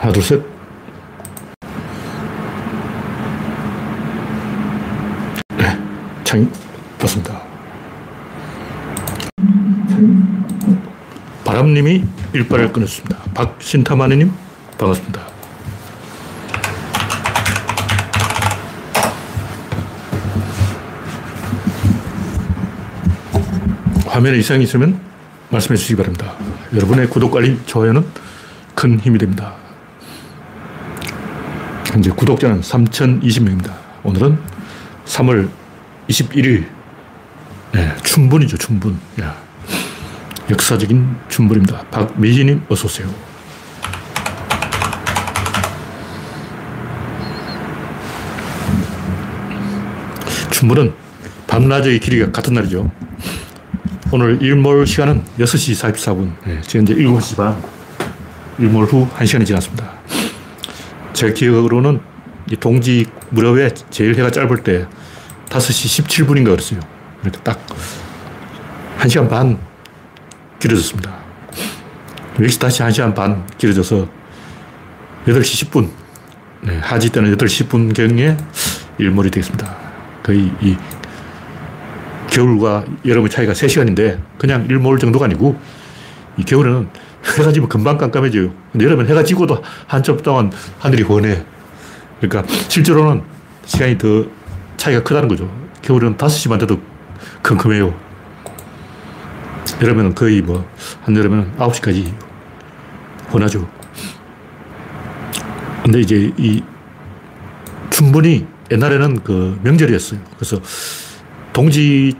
하나, 둘, 셋. 네, 창 떴습니다. 바람님이 일발을 끊었습니다. 박신타마니님, 반갑습니다. 화면에 이상이 있으면 말씀해 주시기 바랍니다. 여러분의 구독, 알림, 좋아요는 큰 힘이 됩니다. 현재 구독자는 3,020명입니다. 오늘은 3월 21일. 네, 춘분이죠, 춘분. 야, 역사적인 춘분입니다. 박미진님, 어서오세요. 춘분은 밤낮의 길이가 같은 날이죠. 오늘 일몰 시간은 6시 44분. 네, 지금 이제 7시 반. 일몰 후 1시간이 지났습니다. 제 기억으로는 동지 무렵에 제일 해가 짧을 때 5시 17분인가 그랬어요. 이렇게 딱 1시간 반 길어졌습니다. 여기서 다시 1시간 반 길어져서 8시 10분. 네, 하지 때는 8시 10분경에 일몰이 되겠습니다. 거의 이 겨울과 여름의 차이가 3시간인데 그냥 일몰 정도가 아니고 이 겨울에는 해가 지면 금방 깜깜해져요. 근데 여름엔 해가 지고도 한참 동안 하늘이 훤해. 그러니까 실제로는 시간이 더 차이가 크다는 거죠. 겨울에는 5시만 돼도 컴컴해요. 여름에는 거의 뭐, 한여름에는 9시까지 훤하죠. 근데 이제 이 춘분이 옛날에는 그 명절이었어요. 그래서 동지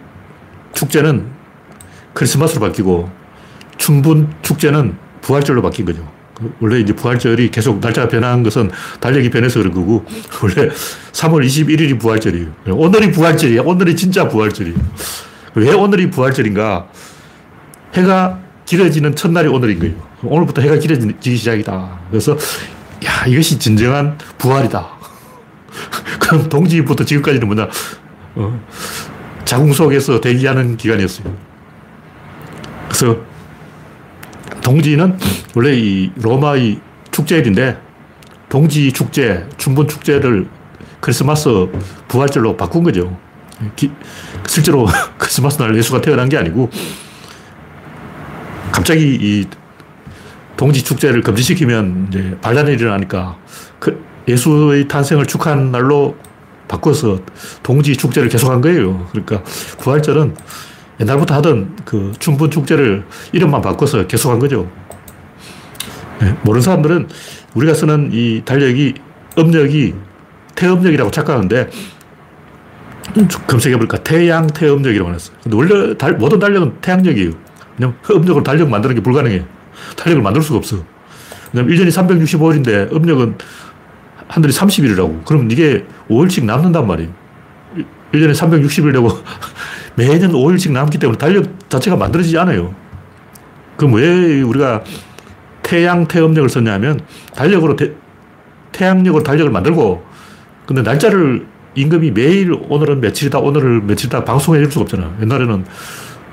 축제는 크리스마스로 바뀌고 춘분 축제는 부활절로 바뀐 거죠. 원래 이제 부활절이 계속 날짜가 변한 것은 달력이 변해서 그런 거고, 원래 3월 21일이 부활절이에요. 오늘이 부활절이야. 오늘이 진짜 부활절이에요. 왜 오늘이 부활절인가? 해가 길어지는 첫날이 오늘인 거예요. 오늘부터 해가 길어지기 시작이다. 그래서, 야, 이것이 진정한 부활이다. 그럼 동지부터 지금까지는 뭐냐, 어, 자궁 속에서 대기하는 기간이었어요. 그래서 동지는 원래 이 로마의 축제일인데 동지 축제, 춘분 축제를 크리스마스 부활절로 바꾼 거죠. 기, 실제로 크리스마스 날 예수가 태어난 게 아니고 갑자기 이 동지 축제를 금지시키면 이제 반란이 일어나니까 그 예수의 탄생을 축하하는 날로 바꿔서 동지 축제를 계속한 거예요. 그러니까 부활절은 옛날부터 하던 그 춘분 축제를 이름만 바꿔서 계속한 거죠. 네, 모르는 사람들은 우리가 쓰는 이 달력이 음력이 태음력이라고 착각하는데 검색해보니까 태양 태음력이라고 했어요. 근데 원래 달, 모든 달력은 태양력이에요. 왜냐면 음력으로 달력 만드는 게 불가능해. 달력을 만들 수가 없어. 왜냐면 1년이 365일인데 음력은 한 달이 30일이라고. 그럼 이게 5일씩 남는단 말이에요. 1년에 360일 되고 매년 5일씩 남기 때문에 달력 자체가 만들어지지 않아요. 그럼 왜 우리가 태양 태음력을 썼냐면 달력으로 태, 태양력으로 달력을 만들고 근데 날짜를 임금이 매일 오늘은 며칠이다 오늘은 며칠이다 방송해 줄 수가 없잖아. 옛날에는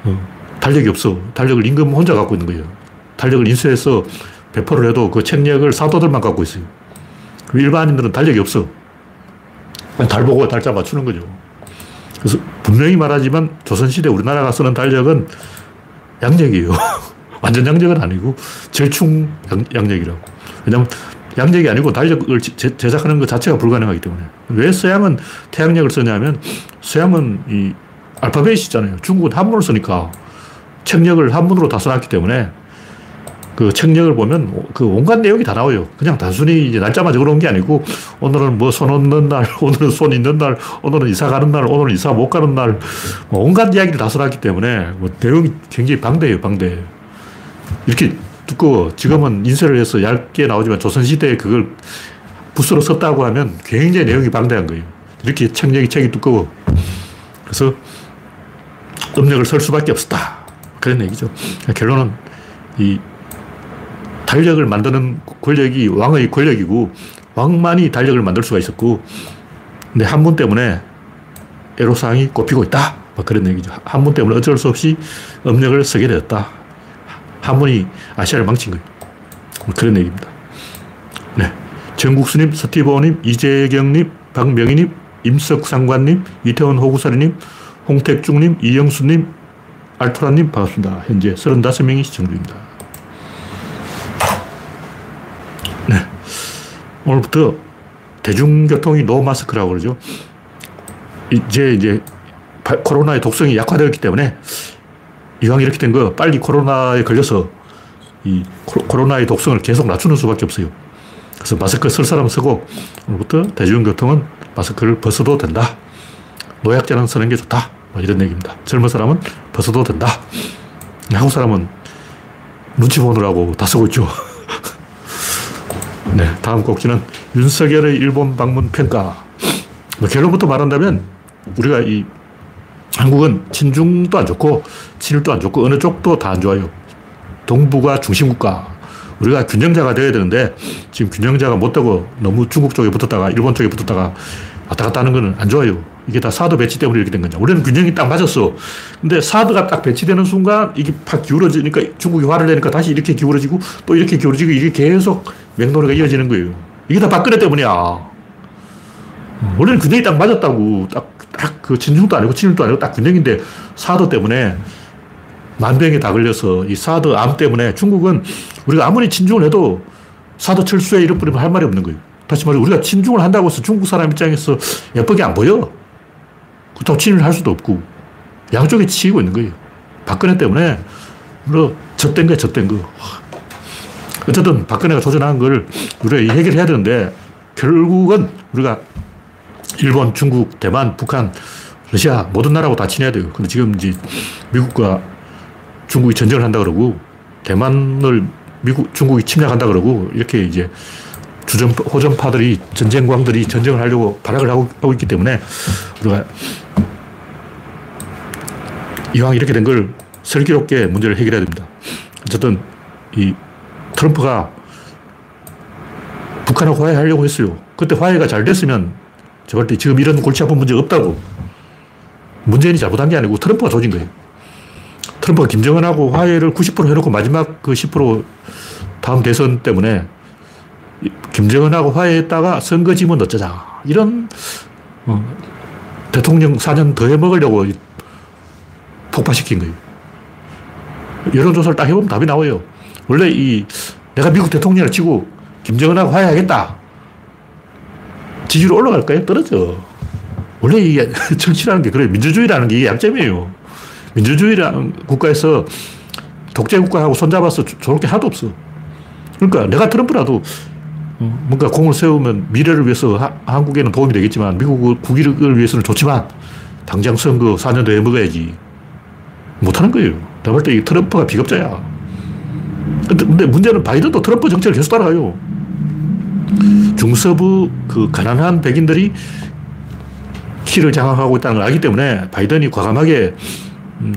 어, 달력이 없어. 달력을 임금 혼자 갖고 있는 거예요. 달력을 인수해서 배포를 해도 그 책력을 사도들만 갖고 있어요. 일반인들은 달력이 없어. 달 보고 달자 맞추는 거죠. 그래서 분명히 말하지만 조선시대 우리나라가 쓰는 달력은 양력이에요. 완전 양력은 아니고 절충 양, 력이라고 왜냐하면 양력이 아니고 달력을 제 작하는 것 자체가 불가능하기 때문에. 왜 서양은 태양력을 쓰냐면 서양은 이 알파벳이잖아요. 중국은 한문을 쓰니까 책력을 한문으로 다 써놨기 때문에 그 책력을 보면 그 온갖 내용이 다 나와요. 그냥 단순히 이제 날짜만 적어 놓은 게 아니고 오늘은 뭐 손 없는 날, 오늘은 손 있는 날, 오늘은 이사 가는 날, 오늘은 이사 못 가는 날, 뭐 온갖 이야기를 다 써놨기 때문에 뭐 내용이 굉장히 방대해요, 방대. 이렇게 두꺼워. 지금은 인쇄를 해서 얇게 나오지만 조선시대에 그걸 붓으로 썼다고 하면 굉장히 내용이 방대한 거예요. 이렇게 책력이 책이 두꺼워. 그래서 음력을 쓸 수밖에 없었다. 그런 얘기죠. 결론은 이 달력을 만드는 권력이 왕의 권력이고 왕만이 달력을 만들 수가 있었고 근데 한문 때문에 애로사항이 꼽히고 있다. 뭐 그런 얘기죠. 한문 때문에 어쩔 수 없이 음력을 쓰게 되었다. 한문이 아시아를 망친 거예요. 뭐 그런 얘기입니다. 네. 정국수님, 서티보님, 이재경님, 박명희님, 임석상관님, 이태원 호구사리님, 홍택중님, 이영수님, 알토라님 반갑습니다. 현재 35명이 시청 중입니다. 오늘부터 대중교통이 노 마스크라고 그러죠. 이제 이제 코로나의 독성이 약화되었기 때문에 이왕 이렇게 된 거 빨리 코로나에 걸려서 이 코로나의 독성을 계속 낮추는 수밖에 없어요. 그래서 마스크 쓸 사람 쓰고 오늘부터 대중교통은 마스크를 벗어도 된다. 노약자는 쓰는 게 좋다. 뭐 이런 얘기입니다. 젊은 사람은 벗어도 된다. 한국 사람은 눈치 보느라고 다 쓰고 있죠. 네, 다음 곡지는 윤석열의 일본 방문 평가. 뭐 결론부터 말한다면 우리가 이 한국은 친중도 안 좋고 친일도 안 좋고 어느 쪽도 다 안 좋아요. 동북아 중심국가. 우리가 균형자가 되어야 되는데 지금 균형자가 못 되고 너무 중국 쪽에 붙었다가 일본 쪽에 붙었다가 왔다 갔다 하는 거는 안 좋아요. 이게 다 사드 배치 때문에 이렇게 된 거냐. 우리는 균형이 딱 맞았어. 근데 사드가 딱 배치되는 순간 이게 팍 기울어지니까 중국이 화를 내니까 다시 이렇게 기울어지고 또 이렇게 기울어지고 이게 계속 맹노래가 이어지는 거예요. 이게 다 박근혜 때문이야. 원래는 균형이 딱 맞았다고. 딱, 딱 그 진중도 아니고 친일도 아니고 딱 균형인데 사드 때문에 만병이 다 걸려서 이 사드 암 때문에 중국은 우리가 아무리 친중을 해도 사드 철수에 이런 뿌리면 할 말이 없는 거예요. 다시 말해 우리가 친중을 한다고 해서 중국 사람 입장에서 예쁘게 안 보여. 그렇다고 친일 할 수도 없고 양쪽에 치이고 있는 거예요. 박근혜 때문에 뭐 젖된 거야, 젖된 거. 어쨌든 박근혜가 조전한 걸 우리가 해결해야 되는데 결국은 우리가 일본, 중국, 대만, 북한, 러시아 모든 나라하고 다 친해야 돼요. 근데 지금 이제 미국과 중국이 전쟁을 한다 그러고 대만을 미국, 중국이 침략한다 그러고 이렇게 이제 주전, 호전파들이, 전쟁광들이 전쟁을 하려고 발악을 하고, 하고 있기 때문에 우리가 이왕 이렇게 된 걸 슬기롭게 문제를 해결해야 됩니다. 어쨌든 이 트럼프가 북한하고 화해하려고 했어요. 그때 화해가 잘 됐으면 제가 볼때 지금 이런 골치 아픈 문제가 없다고. 문재인이 잘못한 게 아니고 트럼프가 조진 거예요. 트럼프가 김정은하고 화해를 90% 해놓고 마지막 그 10% 다음 대선 때문에 김정은하고 화해했다가 선거 지면 어쩌자. 이런 어, 대통령 4년 더 해먹으려고 폭파시킨 거예요. 여론조사를 딱 해보면 답이 나와요. 원래 이 내가 미국 대통령을 치고 김정은하고 화해하겠다. 지지율 올라갈까요? 떨어져. 원래 이게 정치라는 게 그래요. 민주주의라는 게 약점이에요. 민주주의라는 국가에서 독재 국가하고 손잡아서 좋을 게 하나도 없어. 그러니까 내가 트럼프라도 어, 뭔가 공을 세우면 미래를 위해서 하, 한국에는 도움이 되겠지만 미국 국익을 위해서는 좋지만 당장 선거 4년 더 해먹어야지. 못하는 거예요. 내가 볼때 트럼프가 비겁자야. 근데, 근데 문제는 바이든도 트럼프 정책을 계속 따라가요. 중서부 그 가난한 백인들이 키를 장악하고 있다는 걸 알기 때문에 바이든이 과감하게 음,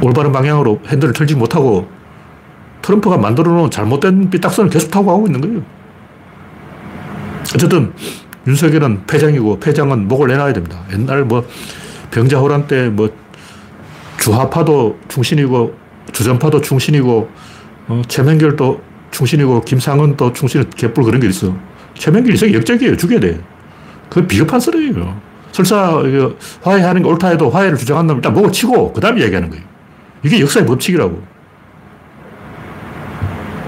올바른 방향으로 핸들을 틀지 못하고 트럼프가 만들어 놓은 잘못된 삐딱선을 계속 타고 가고 있는 거예요. 어쨌든 윤석열은 패장이고 패장은 목을 내놔야 됩니다. 옛날 뭐 병자호란 때 뭐 주하파도 충신이고 주전파도 충신이고 어, 최명결도 충신이고 김상은도 충신 개뿔 그런 게 있어. 최명길 이상 역적이에요. 죽여야 돼. 그 비겁한 소리예요. 설사 화해하는 게 옳다 해도 화해를 주장한 놈 일단 목을 치고 그 다음에 이야기하는 거예요. 이게 역사의 법칙이라고.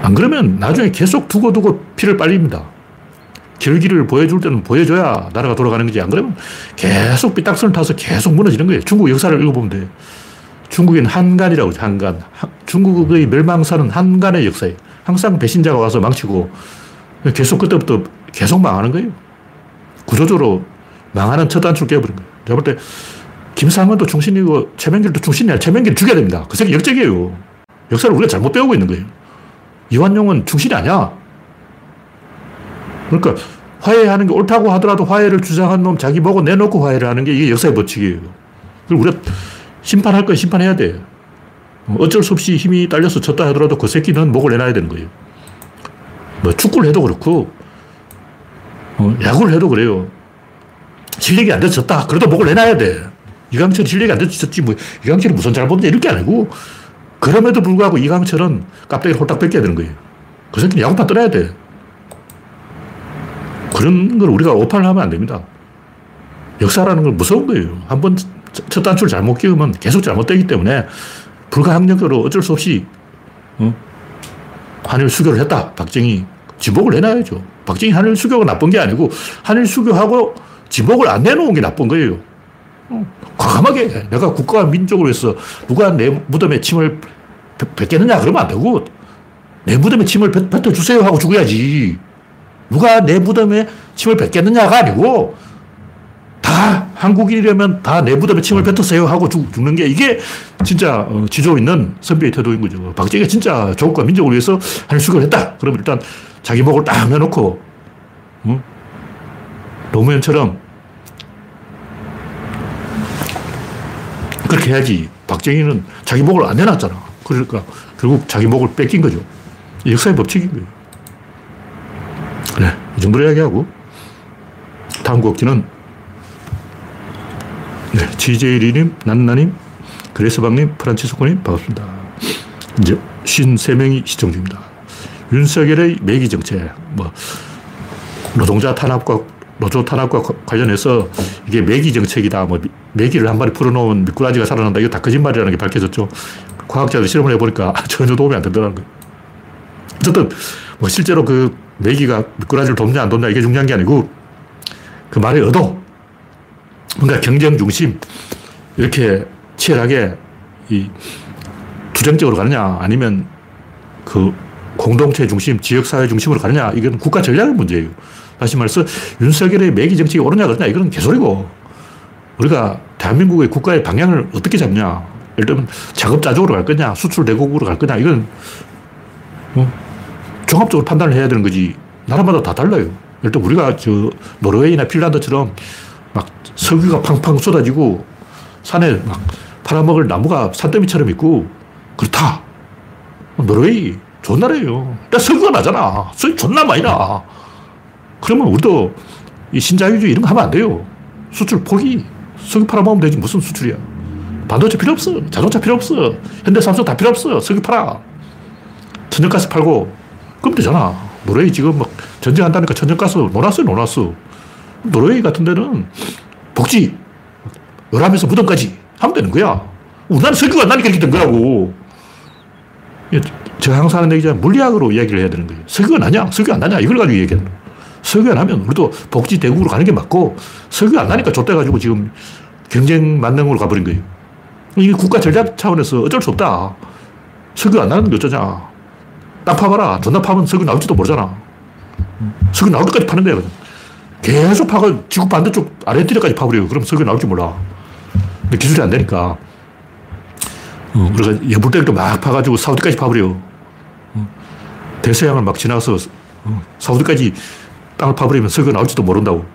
안 그러면 나중에 계속 두고 두고 피를 빨립니다. 결기를 보여줄 때는 보여줘야 나라가 돌아가는 거지. 안 그러면 계속 삐딱선을 타서 계속 무너지는 거예요. 중국 역사를 읽어보면 돼. 중국엔 한간이라고 하죠. 한간. 중국의 멸망사는 한간의 역사예요. 항상 배신자가 와서 망치고 계속 그때부터 계속 망하는 거예요. 구조적으로 망하는 첫 단추를 깨버린 거예요. 제가 볼 때 김상원도 충신이고 최명길도 충신이야. 최명길 죽여야 됩니다. 그 새끼 역적이에요. 역사를 우리가 잘못 배우고 있는 거예요. 이완용은 충신이 아니야. 그러니까 화해하는 게 옳다고 하더라도 화해를 주장한 놈 자기 보고 내놓고 화해를 하는 게 이게 역사의 법칙이에요. 그리고 우리가 심판할 건 심판해야 돼. 어쩔 수 없이 힘이 딸려서 졌다 하더라도 그 새끼는 목을 내놔야 되는 거예요. 뭐 축구를 해도 그렇고, 어, 야구를 해도 그래요. 실력이 안 돼서 졌다. 그래도 목을 내놔야 돼. 이강철이 실력이 안 돼서 졌지. 뭐, 이강철이 무슨 잘못인지 이렇게 아니고, 그럼에도 불구하고 이강철은 깜빡이를 홀딱 뺏겨야 되는 거예요. 그 새끼는 야구판 떠나야 돼. 그런 걸 우리가 오판을 하면 안 됩니다. 역사라는 건 무서운 거예요. 한 번 첫 단추를 잘못 끼우면 계속 잘못되기 때문에 불가항력으로 어쩔 수 없이 어? 한일 수교를 했다. 박정희 지목을 내놔야죠. 박정희 한일 수교가 나쁜 게 아니고 한일 수교하고 지목을 안 내놓은 게 나쁜 거예요. 어, 과감하게 내가 국가와 민족을 위해서 누가 내 무덤에 침을 뱉겠느냐 그러면 안 되고 내 무덤에 침을 뱉어주세요 하고 죽어야지. 누가 내 무덤에 침을 뱉겠느냐가 아니고 다 한국인이라면 다 내 무덤에 침을 뱉으세요 하고 죽, 는게 이게 진짜 어, 지조 있는 선비의 태도인 거죠. 박정희가 진짜 조국과 민족을 위해서 한 수교를 했다. 그러면 일단 자기 목을 딱 내놓고 응? 노무현처럼 그렇게 해야지. 박정희는 자기 목을 안 내놨잖아. 그러니까 결국 자기 목을 뺏긴 거죠. 역사의 법칙인 거예요. 그래, 이 정도로 이야기하고 다음 곡지는 네, GJ리님, 난나님, 그레스방님, 프란치스코님, 반갑습니다. 이제 53명이 시청 중입니다. 윤석열의 매기 정책, 뭐, 노동자 탄압과, 노조 탄압과 관련해서 이게 매기 정책이다, 뭐, 매기를 한 마리 풀어놓은 미꾸라지가 살아난다, 이거 다 거짓말이라는 게 밝혀졌죠. 과학자들 실험을 해보니까 전혀 도움이 안 된다는 거예요. 어쨌든, 뭐, 실제로 그 매기가 미꾸라지를 돕냐, 안 돕냐, 이게 중요한 게 아니고, 그 말의 의도, 뭔가 경쟁 중심, 이렇게 치열하게 이 투쟁적으로 가느냐, 아니면 그 공동체 중심, 지역사회 중심으로 가느냐, 이건 국가 전략의 문제예요. 다시 말해서 윤석열의 매기 정책이 옳으냐, 그러냐, 이건 개소리고, 우리가 대한민국의 국가의 방향을 어떻게 잡냐, 예를 들면 자급자족으로 갈 거냐, 수출 대국으로 갈 거냐, 이건 어? 종합적으로 판단을 해야 되는 거지. 나라마다 다 달라요. 예를 들면 우리가 저 노르웨이나 핀란드처럼 막 석유가 팡팡 쏟아지고 산에 막 팔아먹을 나무가 산더미처럼 있고 그렇다. 노르웨이 좋은 나라예요. 야, 석유가 나잖아. 석유 존나 많이 나. 그러면 우리도 이 신자유주의 이런 거 하면 안 돼요. 수출 포기. 석유 팔아먹으면 되지. 무슨 수출이야. 반도체 필요 없어. 자동차 필요 없어. 현대 삼성 다 필요 없어. 석유 팔아. 천연가스 팔고. 그럼 되잖아. 노르웨이 지금 막 전쟁한다니까 천연가스 논았어요, 논았어. 노르웨이 같은 데는 복지, 열하면서 무덤까지 하면 되는 거야. 우리나라 석유가 안 나니까 이렇게 된 거라고. 제가 항상 하는 얘기잖아요. 물리학으로 이야기를 해야 되는 거예요. 석유가 나냐? 석유 안 나냐? 이걸 가지고 얘기하는 거예요. 석유가 나면 우리도 복지 대국으로 가는 게 맞고 석유가 안 나니까 좆돼가지고 지금 경쟁 만능으로 가버린 거예요. 이게 국가 전략 차원에서 어쩔 수 없다. 석유 안 나는 게 어쩌냐. 땅 파봐라. 존나 파면 석유 나올지도 모르잖아. 석유 나올 때까지 파는 거야. 계속 파고 지구 반대쪽 아르헨티나까지 파버려요. 그럼 석유 나올지 몰라. 근데 기술이 안 되니까. 어, 우리가 여불대를 막 파가지고 사우디까지 파버려. 어, 대서양을 막 지나서 어, 사우디까지 땅을 파버리면 석유 나올지도 모른다고.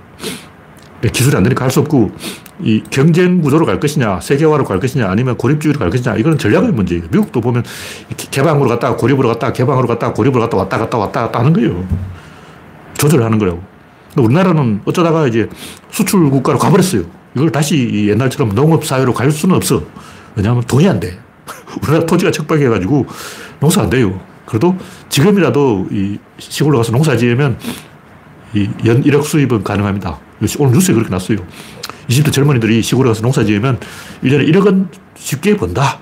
기술이 안 되니까 할 수 없고, 이 경쟁 구조로 갈 것이냐, 세계화로 갈 것이냐, 아니면 고립주의로 갈 것이냐, 이거는 전략의 문제예요. 미국도 보면 개방으로 갔다가 고립으로 갔다가 개방으로 갔다가 고립으로 갔다 왔다 갔다 왔다 갔다 하는 거예요. 조절하는 거라고. 우리나라는 어쩌다가 이제 수출 국가로 가버렸어요. 이걸 다시 옛날처럼 농업 사회로 갈 수는 없어. 왜냐하면 돈이 안 돼. 우리나라 토지가 척박해가지고 농사 안 돼요. 그래도 지금이라도 이 시골로 가서 농사 지으면 이 연 1억 수입은 가능합니다. 오늘 뉴스에 그렇게 났어요. 20대 젊은이들이 시골에 가서 농사 지으면 1년에 1억은 쉽게 번다.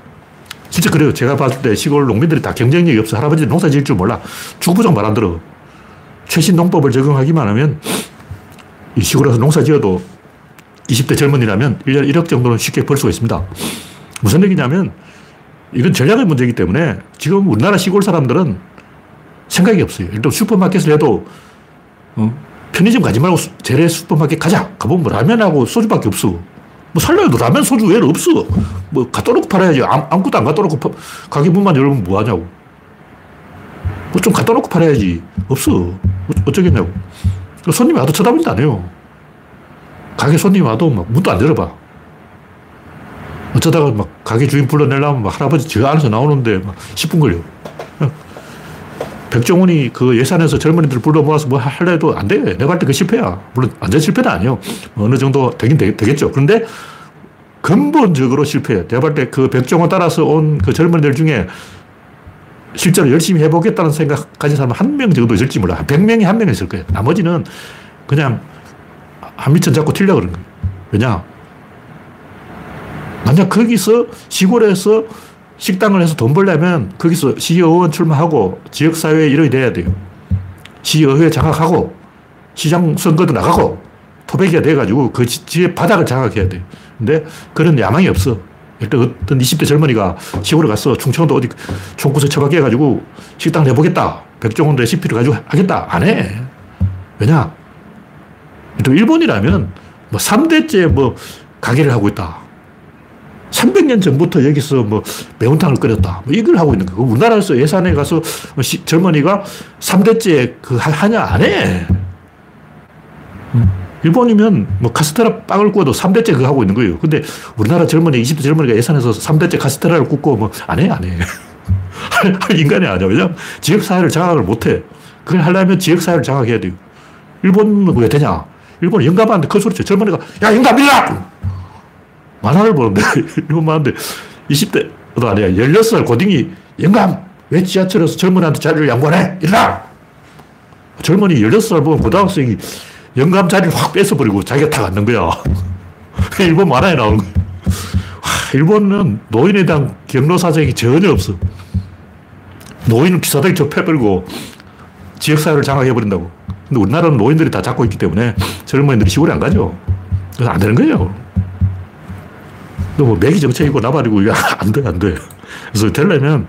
진짜 그래요. 제가 봤을 때 시골 농민들이 다 경쟁력이 없어. 할아버지 농사 지을 줄 몰라. 주구부정 말안 들어. 최신 농법을 적용하기만 하면 이 시골에서 농사 지어도 20대 젊은이라면 1년에 1억 정도는 쉽게 벌 수가 있습니다. 무슨 얘기냐면 이건 전략의 문제이기 때문에 지금 우리나라 시골 사람들은 생각이 없어요. 일단 슈퍼마켓을 해도 어? 편의점 가지 말고 재래 슈퍼마켓 가자. 가보면 뭐 라면하고 소주밖에 없어. 뭐 살려도 라면 소주 외에는 없어. 뭐 갖다 놓고 팔아야지. 아무것도 안 갖다 놓고 가게 문만 열면 뭐 하냐고. 뭐 좀 갖다 놓고 팔아야지. 없어. 어쩌겠냐고. 손님이 와도 쳐다보지도 않아요. 가게 손님이 와도 막 문도 안 열어봐. 어쩌다가 막 가게 주인 불러내려면 막 할아버지 저 안에서 나오는데 막 10분 걸려. 백종원이 그 예산에서 젊은이들 불러 모아서 뭐 할래 해도 안 돼. 내가 할때그 실패야. 물론 완전 실패는 아니에요. 어느 정도 되긴 되, 겠죠 그런데 근본적으로 실패해. 내가 볼 때 그 백종원 따라서 온 그 젊은이들 중에 실제로 열심히 해보겠다는 생각 가진 사람은 한 명 정도 있을지 몰라. 100명이 한 명 있을 거예요. 나머지는 그냥 한 미천 잡고 튀려 그런 거예요. 왜냐? 만약 거기서 시골에서 식당을 해서 돈 벌려면 거기서 시의원 출마하고 지역사회에 일원이 돼야 돼요. 시의회 장악하고 시장 선거도 나가고 토백이가 돼가지고 그 지의 바닥을 장악해야 돼요. 근데 그런 야망이 없어. 일단 어떤 20대 젊은이가 시골에 가서 충청도 어디 총구석 처박게 해가지고 식당 내보겠다. 백종원 레시피를 가지고 하겠다. 안 해. 왜냐? 또 일본이라면 뭐 3대째 뭐 가게를 하고 있다. 300년 전부터 여기서 뭐 매운탕을 끓였다. 뭐 이걸 하고 있는 거고. 우리나라에서 예산에 가서 시, 젊은이가 3대째 그 하냐? 안 해. 일본이면 뭐 카스테라 빵을 구워도 3대째 그거 하고 있는 거예요. 근데 우리나라 젊은이, 20대 젊은이가 예산에서 3대째 카스테라를 굽고 뭐 안 해, 안 해. 할, 할 인간이 아니야. 왜냐면 지역사회를 장악을 못 해. 그걸 하려면 지역사회를 장악해야 돼요. 일본은 왜 되냐? 일본은 영감하는데 큰 소리 쳐. 젊은이가, 야, 영감 밀라! 만화를 보는데, 일본 만화인데, 20대도 아니야. 16살 고딩이, 영감! 왜 지하철에서 젊은이한테 자리를 양보해? 일라! 젊은이 16살 보면 고등학생이 영감 자리를 확 뺏어버리고 자기가 탁 앉는 거야. 일본 만화에 나오는 거야. 일본은 노인에 대한 경로 사정이 전혀 없어. 노인은 기사들 접해버리고 지역사회를 장악해버린다고. 근데 우리나라는 노인들이 다 잡고 있기 때문에 젊은이들이 시골에 안 가죠. 그래서 안 되는 거예요. 뭐 매기 정책이고 나발이고 이게 안 돼, 안 돼. 그래서 되려면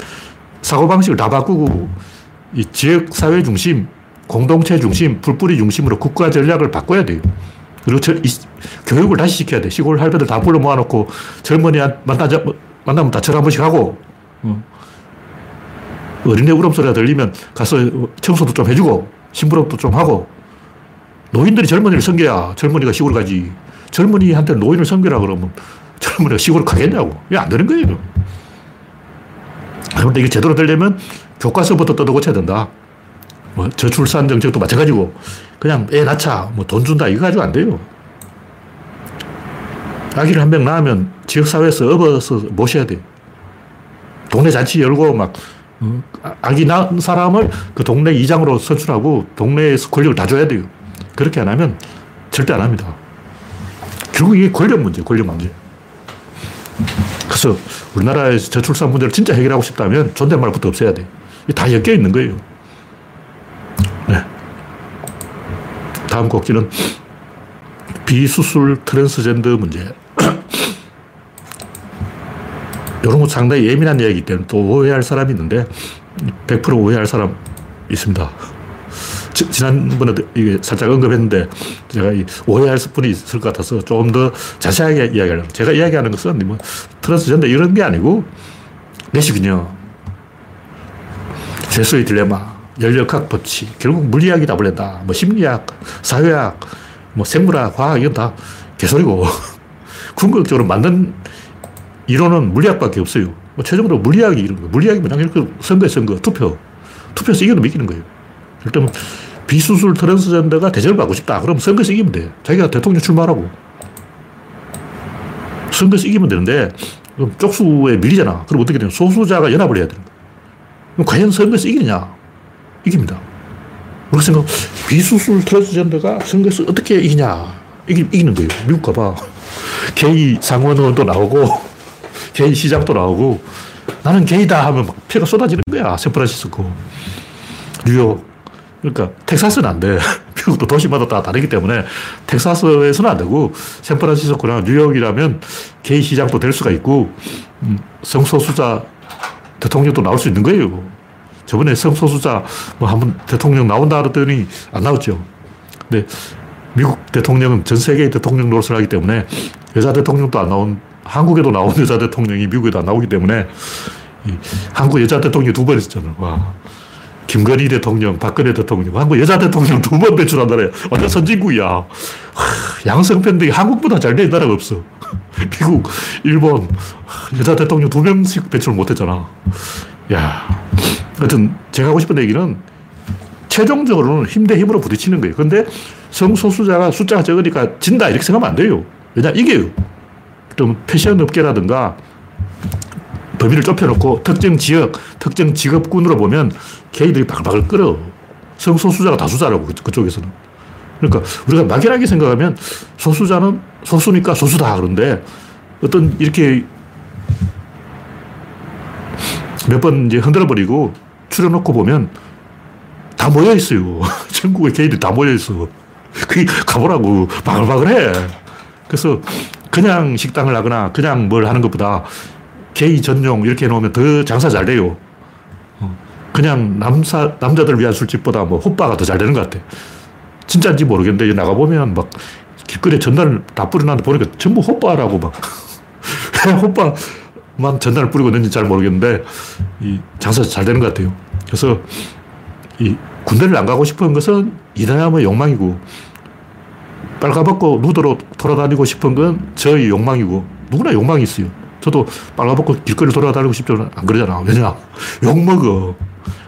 사고방식을 다 바꾸고 이 지역사회 중심, 공동체 중심, 풀뿌리 중심으로 국가 전략을 바꿔야 돼요. 그리고 저, 이, 교육을 다시 시켜야 돼. 시골 할배들 다 불러 모아놓고 젊은이 만나자, 만나면 다 절 한 번씩 하고, 어. 어린애 울음소리가 들리면 가서 청소도 좀 해주고, 심부름도 좀 하고, 노인들이 젊은이를 섬겨야 젊은이가 시골 가지. 젊은이한테 노인을 섬겨라 그러면 젊은이가 시골 가겠냐고. 이게 안 되는 거예요. 그런데 이게 제대로 되려면 교과서부터 뜯어고쳐야 된다. 뭐 저출산 정책도 마찬가지고 그냥 애 낳자 뭐 돈 준다 이거 가지고 안 돼요. 아기를 한 명 낳으면 지역사회에서 업어서 모셔야 돼. 동네 잔치 열고 막 어, 아기 낳은 사람을 그 동네 이장으로 선출하고 동네에서 권력을 다 줘야 돼요. 그렇게 안 하면 절대 안 합니다. 결국 이게 권력 문제, 권력 문제. 그래서 우리나라에서 저출산 문제를 진짜 해결하고 싶다면 존댓말부터 없애야 돼. 다 엮여 있는 거예요. 네. 다음 곡지는 비수술 트랜스젠더 문제. 이런 거 상당히 예민한 이야기이기 때문에 또 오해할 사람이 있는데 100% 오해할 사람 있습니다. 지, 지난번에 살짝 언급했는데 제가 오해할 분이 있을 것 같아서 좀더 자세하게 이야기하려고. 제가 이야기하는 것은 뭐 트랜스젠더 이런 게 아니고 내시군요. 죄수의 딜레마, 연력학 법칙, 결국 물리학이 답을 낸다. 뭐 심리학, 사회학, 뭐 생물학, 과학 이건 다 개소리고 궁극적으로 만든 이론은 물리학밖에 없어요. 뭐 최종적으로 물리학이 이런 거. 물리학이 뭐냐 이렇게 선거에 선거, 투표. 투표에서 이겨도 이기는 거예요. 일단 비수술 트랜스젠더가 대접을 받고 싶다. 그럼 선거에서 이기면 돼. 자기가 대통령 출마하라고. 선거에서 이기면 되는데 그럼 쪽수에 밀리잖아. 그럼 어떻게 되냐. 소수자가 연합을 해야 되는 거야. 과연 선거에서 이기느냐? 이깁니다. 우리가 생각, 비수술 트랜스젠더가 선거에서 어떻게 이기냐? 이기, 이기는 거예요. 미국 가봐. 게이 상원의원도 나오고, 게이 시장도 나오고, 나는 게이다 하면 막 표가 쏟아지는 거야. 샌프란시스코, 뉴욕. 그러니까 텍사스는 안 돼. 미국도 도시마다 다 다르기 때문에 텍사스에서는 안 되고 샌프란시스코나 뉴욕이라면 게이 시장도 될 수가 있고 음, 성소수자 대통령도 나올 수 있는 거예요. 저번에 성소수자 뭐 한번 대통령 나온다 그랬더니 안 나왔죠. 근데 미국 대통령은 전 세계의 대통령 노릇을 하기 때문에 여자 대통령도 안 나온, 한국에도 나온 여자 대통령이 미국에도 안 나오기 때문에 한국 여자 대통령이 두 번 있었잖아요. 와. 김건희 대통령, 박근혜 대통령, 한국 여자 대통령 두 번 배출한 나라야. 완전 선진국이야. 양성편등이 한국보다 잘 된 나라가 없어. 미국, 일본, 여자 대통령 두 명씩 배출 못 했잖아. 야. 하여튼, 제가 하고 싶은 얘기는 최종적으로는 힘 대 힘으로 부딪히는 거예요. 근데 성소수자가 숫자가 적으니까 진다. 이렇게 생각하면 안 돼요. 왜냐, 이겨요. 좀 패션 업계라든가 범위를 좁혀놓고 특정 지역, 특정 직업군으로 보면 개이들이 바글바글 끓어. 성소수자가 다수자라고, 그, 그쪽에서는. 그러니까 우리가 막연하게 생각하면 소수자는 소수니까 소수다. 그런데 어떤 이렇게 몇 번 이제 흔들어버리고 추려놓고 보면 다 모여있어요. 전국에 개이들이 다 모여있어. 그 가보라고. 바글바글해. 그래서 그냥 식당을 하거나 그냥 뭘 하는 것보다 게이 전용 이렇게 해놓으면 더 장사 잘 돼요. 어, 그냥 남사, 남자들 위한 술집보다 뭐 호빠가 더 잘 되는 것 같아. 진짜인지 모르겠는데 나가보면 막 길거리에 전단을 다 뿌려놨는데 보니까 전부 호빠라고 막. 호빠만 전단을 뿌리고 있는지 잘 모르겠는데 이 장사 잘 되는 것 같아요. 그래서 이 군대를 안 가고 싶은 것은 이단함의 욕망이고 빨가벗고 누더러 돌아다니고 싶은 건 저의 욕망이고 누구나 욕망이 있어요. 저도 빨가벗고 길거리 돌아다니고 싶지는 안 그러잖아. 왜냐? 욕먹어.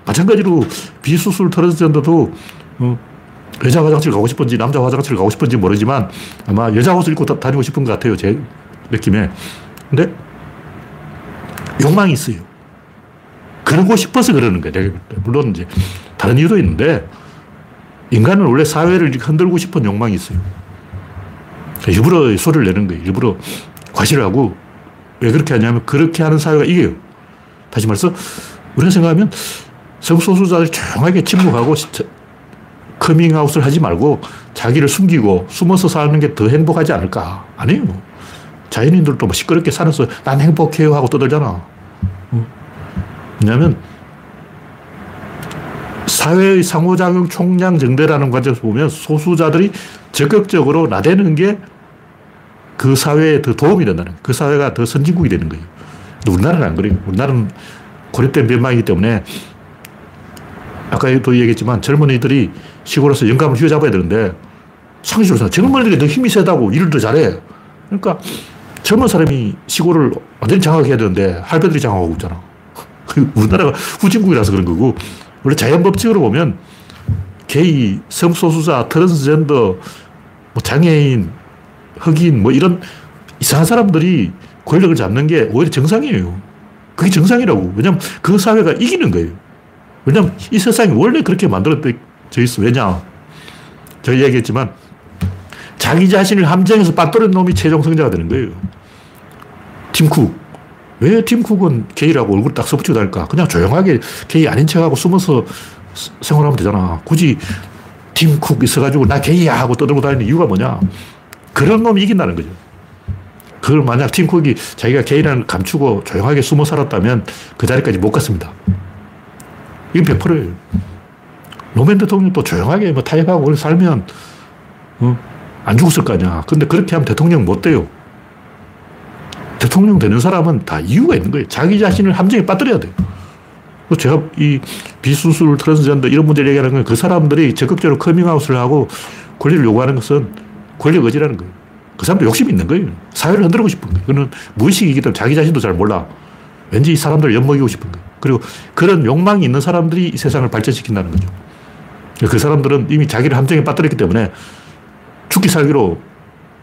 마찬가지로 비수술 트랜스젠더도 어, 여자 화장실 가고 싶은지 남자 화장실 가고 싶은지 모르지만 아마 여자 옷을 입고 다니고 싶은 것 같아요. 제 느낌에. 근데 욕망이 있어요. 그러고 싶어서 그러는 거예요. 물론 이제 다른 이유도 있는데 인간은 원래 사회를 흔들고 싶은 욕망이 있어요. 일부러 소리를 내는 거예요. 일부러 과시를 하고 왜 그렇게 하냐면 그렇게 하는 사회가 이겨요. 다시 말해서 우리가 생각하면 성소수자들 조용하게 침묵하고 커밍아웃을 하지 말고 자기를 숨기고 숨어서 사는 게 더 행복하지 않을까? 아니에요. 자연인들도 뭐 시끄럽게 살아서 난 행복해요 하고 떠들잖아. 왜냐하면 사회의 상호작용 총량 증대라는 관점에서 보면 소수자들이 적극적으로 나대는 게 그 사회에 더 도움이 된다는 그 사회가 더 선진국이 되는 거예요. 근데 우리나라는 안 그래요. 우리나라는 고립된 면망이기 때문에 아까도 얘기했지만 젊은이들이 시골에서 영감을 휘어잡아야 되는데 상식으로 젊은이들이 더 힘이 세다고 일을 더 잘해. 그러니까 젊은 사람이 시골을 완전히 장악해야 되는데 할배들이 장악하고 있잖아. 우리나라가 후진국이라서 그런 거고 원래 자연법칙으로 보면 게이, 성소수자, 트랜스젠더, 뭐 장애인, 흑인 뭐 이런 이상한 사람들이 권력을 잡는 게 오히려 정상이에요. 그게 정상이라고. 왜냐면 그 사회가 이기는 거예요. 왜냐면 이 세상이 원래 그렇게 만들어져 있어. 왜냐? 제가 얘기했지만 자기 자신을 함정에서 빠뜨린 놈이 최종 승자가 되는 거예요. 팀쿡. 왜 팀쿡은 게이라고 얼굴 딱 써붙이고 다닐까? 그냥 조용하게 게이 아닌 척하고 숨어서 생활하면 되잖아. 굳이 팀쿡 있어가지고 나 게이야 하고 떠들고 다니는 이유가 뭐냐? 그런 놈이 이긴다는 거죠. 그걸 만약 팀쿡이 자기가 게이라는 걸 감추고 조용하게 숨어 살았다면 그 자리까지 못 갔습니다. 이건 100%예요. 노무현 대통령도 조용하게 뭐 타협하고 살면 어? 안 죽었을 거 아니야. 근데 그렇게 하면 대통령 못 돼요. 대통령 되는 사람은 다 이유가 있는 거예요. 자기 자신을 함정에 빠뜨려야 돼요. 제가 이 비수술, 트랜스젠더 이런 문제를 얘기하는 건 그 사람들이 적극적으로 커밍아웃을 하고 권리를 요구하는 것은 권력 의지라는 거예요. 그 사람도 욕심이 있는 거예요. 사회를 흔들고 싶은 거예요. 그는 무의식이기 때문에 자기 자신도 잘 몰라. 왠지 이 사람들을 엿먹이고 싶은 거예요. 그리고 그런 욕망이 있는 사람들이 이 세상을 발전시킨다는 거죠. 그 사람들은 이미 자기를 함정에 빠뜨렸기 때문에 죽기 살기로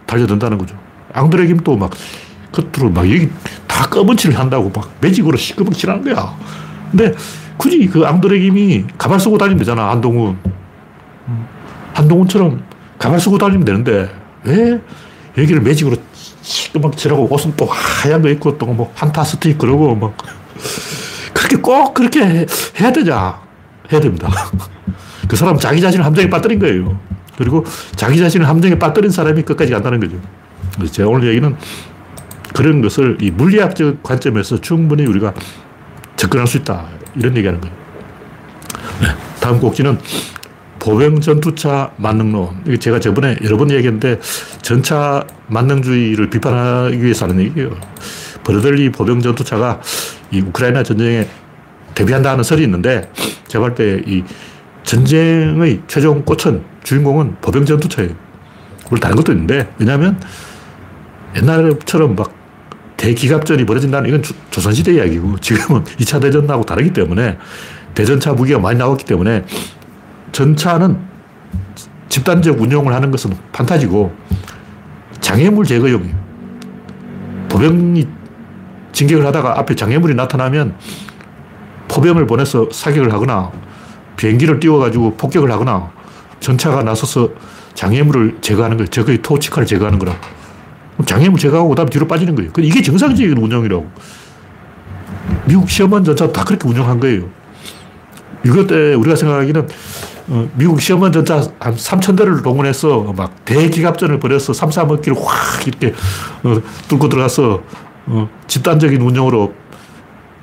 달려든다는 거죠. 앙드레 김도 막 겉으로 막 여기 다 검은 칠을 한다고 막 매직으로 시끄럽게 칠하는 거야. 근데 굳이 그 앙드레 김이 가발 쓰고 다니면 되잖아, 한동훈. 한동훈처럼 가발 쓰고 다니면 되는데 왜 여기를 매직으로 시끄럽게 칠하고 옷은 또 하얀 거 입고 또 뭐 한타 스틱 그러고 막 그렇게 꼭 그렇게 해야 되냐? 해야 됩니다. 그 사람 자기 자신을 함정에 빠뜨린 거예요. 그리고 자기 자신을 함정에 빠뜨린 사람이 끝까지 간다는 거죠. 그래서 제가 오늘 얘기는 그런 것을 이 물리학적 관점에서 충분히 우리가 접근할 수 있다. 이런 얘기하는 거예요. 네, 다음 곡지는 보병 전투차 만능론. 이게 제가 저번에 여러 번 얘기했는데 전차 만능주의를 비판하기 위해서 하는 얘기예요. 버르들리 보병 전투차가 이 우크라이나 전쟁에 대비한다는 설이 있는데 제가 볼 때 이 전쟁의 최종 꽃은 주인공은 보병 전투차예요. 물론 다른 것도 있는데 왜냐하면 옛날처럼 막 대기갑전이 벌어진다는 이건 조선시대 이야기고 지금은 2차 대전하고 다르기 때문에 대전차 무기가 많이 나왔기 때문에 전차는 집단적 운용을 하는 것은 판타지고 장애물 제거용이에요. 보병이 진격을 하다가 앞에 장애물이 나타나면 포병을 보내서 사격을 하거나 비행기를 띄워가지고 폭격을 하거나 전차가 나서서 장애물을 제거하는 거예요. 적의 토치카를 제거하는 거라고. 장애물 제거하고 그다음 뒤로 빠지는 거예요. 이게 정상적인 운영이라고. 미국 시험원 전차도 다 그렇게 운영한 거예요. 이것 때 우리가 생각하기는 어, 미국 시험원 전차 한 3천 대를 동원해서 막 대기갑전을 벌여서 3, 4먹기를 확 이렇게 어, 뚫고 들어가서 어, 집단적인 운영으로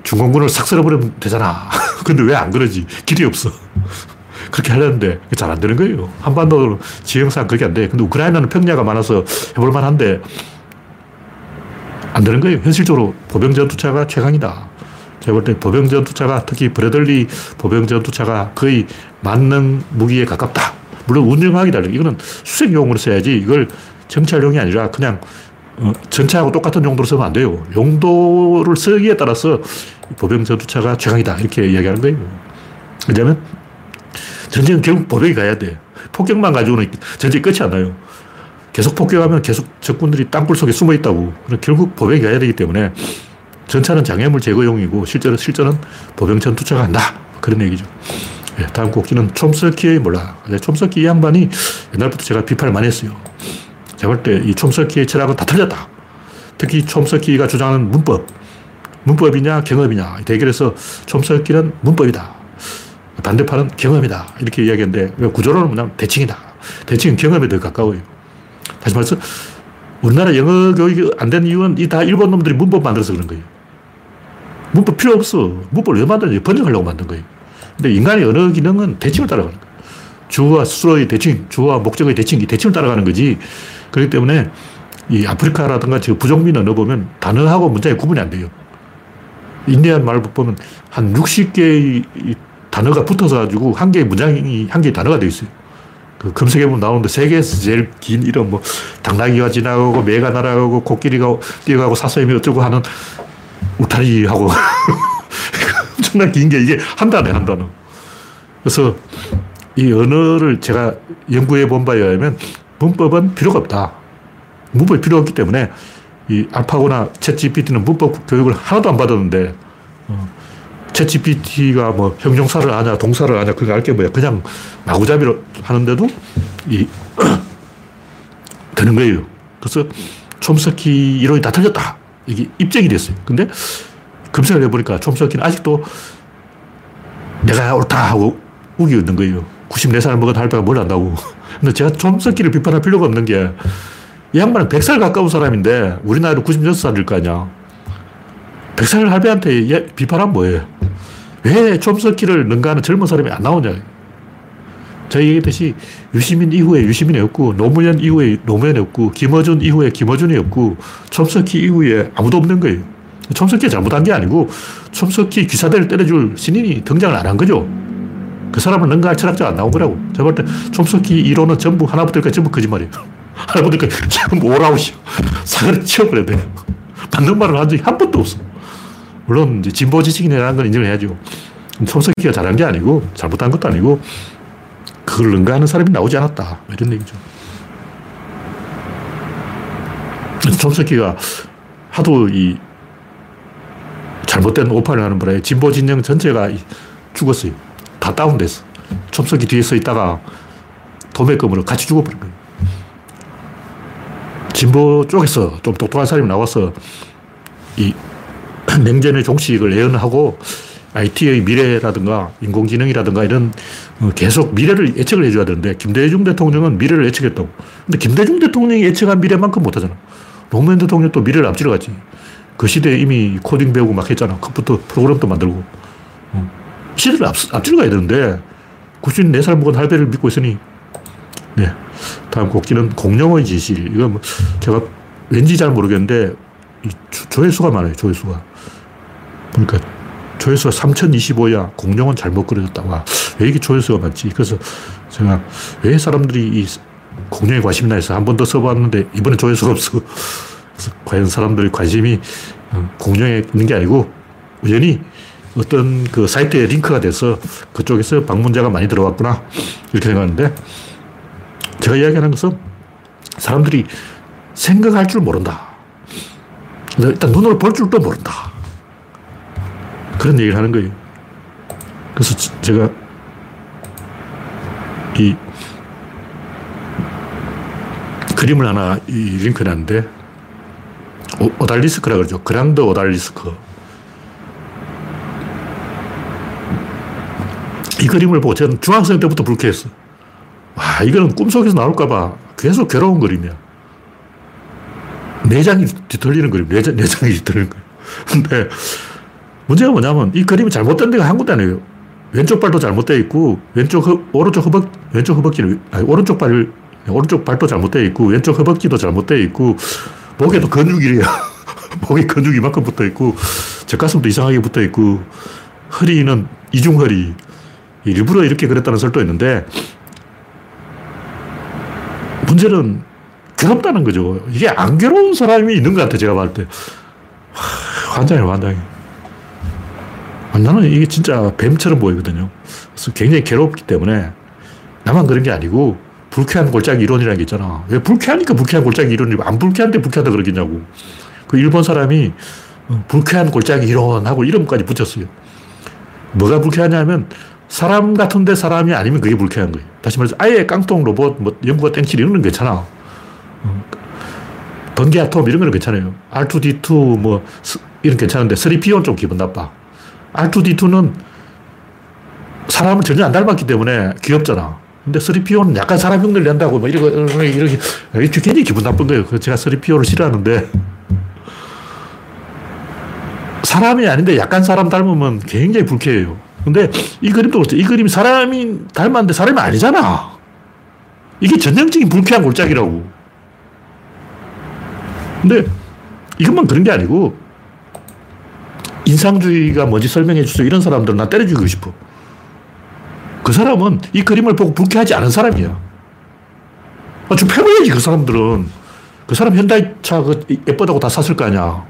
중공군을 싹 쓸어버리면 되잖아. 근데 왜 안 그러지? 길이 없어. 그렇게 하려는데 잘 안 되는 거예요. 한반도 지형상 그게 안 돼. 근데 우크라이나는 평야가 많아서 해볼 만한데 안 되는 거예요. 현실적으로 보병 전투차가 최강이다. 제가 볼때 보병 전투차가 특히 브래들리 보병 전투차가 거의 만능 무기에 가깝다. 물론 운영하기 달라. 이거는 수색용으로 써야지 이걸 정찰용이 아니라 그냥 어, 전차하고 똑같은 용도로 쓰면 안 돼요. 용도를 쓰기에 따라서 보병 전투차가 최강이다. 이렇게 이야기하는 거예요. 왜냐면 전쟁은 결국 보병이 가야 돼. 폭격만 가지고는 전쟁이 끝이 안 나요. 계속 폭격하면 계속 적군들이 땅굴 속에 숨어 있다고. 결국 보병이 가야 되기 때문에 전차는 장애물 제거용이고 실제로 실전은 보병 전투차가 한다. 그런 얘기죠. 네, 다음 곡지는 촘스키의 몰라. 촘스키 이 양반이 옛날부터 제가 비판을 많이 했어요. 제가 볼 때 이 촘스키의 철학은 다 틀렸다. 특히 촘스키가 주장하는 문법. 문법이냐 경험이냐 대결에서 촘스키는 문법이다. 반대파는 경험이다. 이렇게 이야기하는데 구조론은 뭐냐면 대칭이다. 대칭은 경험에 더 가까워요. 다시 말해서 우리나라 영어 교육이 안 된 이유는 이 다 일본 놈들이 문법 만들어서 그런 거예요. 문법 필요 없어. 문법을 왜 만드냐? 번역하려고 만든 거예요. 근데 인간의 언어 기능은 대칭을 따라가는 거예요. 주어와 수어의 대칭, 주어와 목적의 대칭, 이 대칭을 따라가는 거지. 그렇기 때문에 이 아프리카라든가 저 부족민 언어 보면 단어하고 문장의 구분이 안 돼요. 인디안 말 보면 한 60개의 단어가 붙어서 가지고 한 개의 문장이 한 개의 단어가 되어 있어요. 그 검색해보면 나오는데 세계에서 제일 긴 이름 뭐 당나귀가 지나가고 매가 날아가고 코끼리가 뛰어가고 사슴이 어쩌고 하는 울타리 하고 엄청난 긴 게 이게 한 단어에 한 단어. 그래서 이 언어를 제가 연구해 본 바에 의하면 문법은 필요가 없다. 문법이 필요 없기 때문에 이 알파고나 챗 GPT는 문법 교육을 하나도 안 받았는데 어, 챗 GPT가 뭐 형용사를 아냐 동사를 아냐 그거 알게 뭐야 그냥 마구잡이로 하는데도 이 되는 거예요. 그래서 촘스키 이론이 다 틀렸다. 이게 입증이 됐어요. 근데 검색을 해보니까 촘스키는 아직도 내가 옳다 하고 우기고 있는 거예요. 94살 먹은 할배가 뭘 안다고. 근데 제가 촘스키를 비판할 필요가 없는 게, 이 양반은 100살 가까운 사람인데, 우리 나이로 96살일 거 아니야. 100살 할배한테 비판하면 뭐예요? 왜 촘스키를 능가하는 젊은 사람이 안 나오냐. 제가 얘기했듯이 유시민 이후에 유시민이 없고 노무현 이후에 노무현이 없고 김어준 이후에 김어준이 없고 촘스키 이후에 아무도 없는 거예요. 촘스키가 잘못한 게 아니고 촘스키 기사대를 때려줄 신인이 등장을 안 한 거죠. 그 사람은 능가할 철학자가 안 나온 거라고. 제가 볼때 촘스키 이론은 전부 하나부터 까지 전부 거짓말이에요. 하나부터 까지 전부 오라우시오. 사과를 치워버려야 돼요. 맞는 말을 한 적이 한 번도 없어. 물론 진보 지식인이라는 건 인정을 해야죠. 촘스키가 잘한 게 아니고 잘못한 것도 아니고 그걸 능가하는 사람이 나오지 않았다. 이런 얘기죠. 촘스키가 하도 이 잘못된 오판을 하는 바람에 진보 진영 전체가 죽었어요. 다 다운됐어. 촘스키 뒤에 서 있다가 도매금으로 같이 죽어버린 거예요. 진보 쪽에서 좀 똑똑한 사람이 나와서 이 냉전의 종식을 예언하고 IT의 미래라든가 인공지능이라든가 이런 어, 계속 미래를 예측을 해줘야 되는데 김대중 대통령은 미래를 예측했다고. 근데 김대중 대통령이 예측한 미래만큼 못하잖아. 노무현 대통령도 미래를 앞지러 가지. 그 시대에 이미 코딩 배우고 막 했잖아. 컴퓨터 프로그램도 만들고. 어. 시대를 앞, 앞지러 가야 되는데 94살 먹은 할배를 믿고 있으니 네. 다음 곡지는 공룡의 지실. 이거 뭐 제가 왠지 잘 모르겠는데 조회수가 많아요. 조회수가. 그러니까 조회수가 3025야. 공룡은 잘못 그려졌다. 와, 왜 이게 조회수가 많지? 그래서 제가 왜 사람들이 이 공룡에 관심이 나 해서 한 번 더 써봤는데 이번에 조회수가 없어. 과연 사람들이 관심이 어, 공룡에 있는 게 아니고 우연히 어떤 그 사이트에 링크가 돼서 그쪽에서 방문자가 많이 들어왔구나. 이렇게 생각하는데 제가 이야기하는 것은 사람들이 생각할 줄 모른다. 일단 눈으로 볼 줄도 모른다. 그런 얘기를 하는 거예요. 그래서 제가 이 그림을 하나 이 링크해 놨는데 오, 달리스크라 그러죠. 그랑드 오달리스크. 이 그림을 보고 저는 중학생 때부터 불쾌했어. 와, 이거는 꿈속에서 나올까봐 계속 괴로운 그림이야. 내장이 뒤틀리는 그림, 내장, 내장이 뒤틀리는 그림. 근데 문제가 뭐냐면 이 그림이 잘못된 데가 한 군데 아니에요. 왼쪽 발도 잘못되어 있고, 왼쪽, 허, 오른쪽 허벅, 왼쪽 허벅지는, 아니, 오른쪽 발, 오른쪽 발도 잘못되어 있고, 왼쪽 허벅지도 잘못되어 있고, 목에도 근육이래요. 목에 근육이 이만큼 붙어 있고, 젖가슴도 이상하게 붙어 있고, 허리는 이중 허리. 일부러 이렇게 그랬다는 설도 있는데, 문제는 괴롭다는 거죠. 이게 안 괴로운 사람이 있는 것 같아, 제가 봤을 때. 환장해, 환장해. 나는 이게 진짜 뱀처럼 보이거든요. 그래서 굉장히 괴롭기 때문에 나만 그런 게 아니고 불쾌한 골짜기 이론이라는 게 있잖아. 왜 불쾌하니까 불쾌한 골짜기 이론이 안 불쾌한데 불쾌하다 그러겠냐고. 그 일본 사람이 어, 불쾌한 골짜기 이론하고 이름까지 붙였어요. 뭐가 불쾌하냐면 사람 같은데 사람이 아니면 그게 불쾌한 거예요. 다시 말해서 아예 깡통 로봇, 뭐 연구가 땡칠 이런 건 괜찮아. 어, 번개 아톰 이런 건 괜찮아요. R2D2 뭐 이런 괜찮은데 3PO는 좀 기분 나빠. R2D2는 사람을 전혀 안 닮았기 때문에 귀엽잖아. 근데 3PO는 약간 사람 흉내를 낸다고 뭐 이러고, 이렇게, 굉장히 기분 나쁜 거예요. 제가 3PO를 싫어하는데. 사람이 아닌데 약간 사람 닮으면 굉장히 불쾌해요. 근데 이 그림도 그렇죠. 이 그림이 사람이 닮았는데 사람이 아니잖아. 이게 전형적인 불쾌한 골짜기라고. 근데 이것만 그런 게 아니고 인상주의가 뭔지 설명해 주세요. 이런 사람들은 나 때려 죽이고 싶어. 그 사람은 이 그림을 보고 불쾌하지 않은 사람이야. 아, 좀 패버려야지, 그 사람들은. 그 사람 현대차 그 예쁘다고 다 샀을 거 아니야.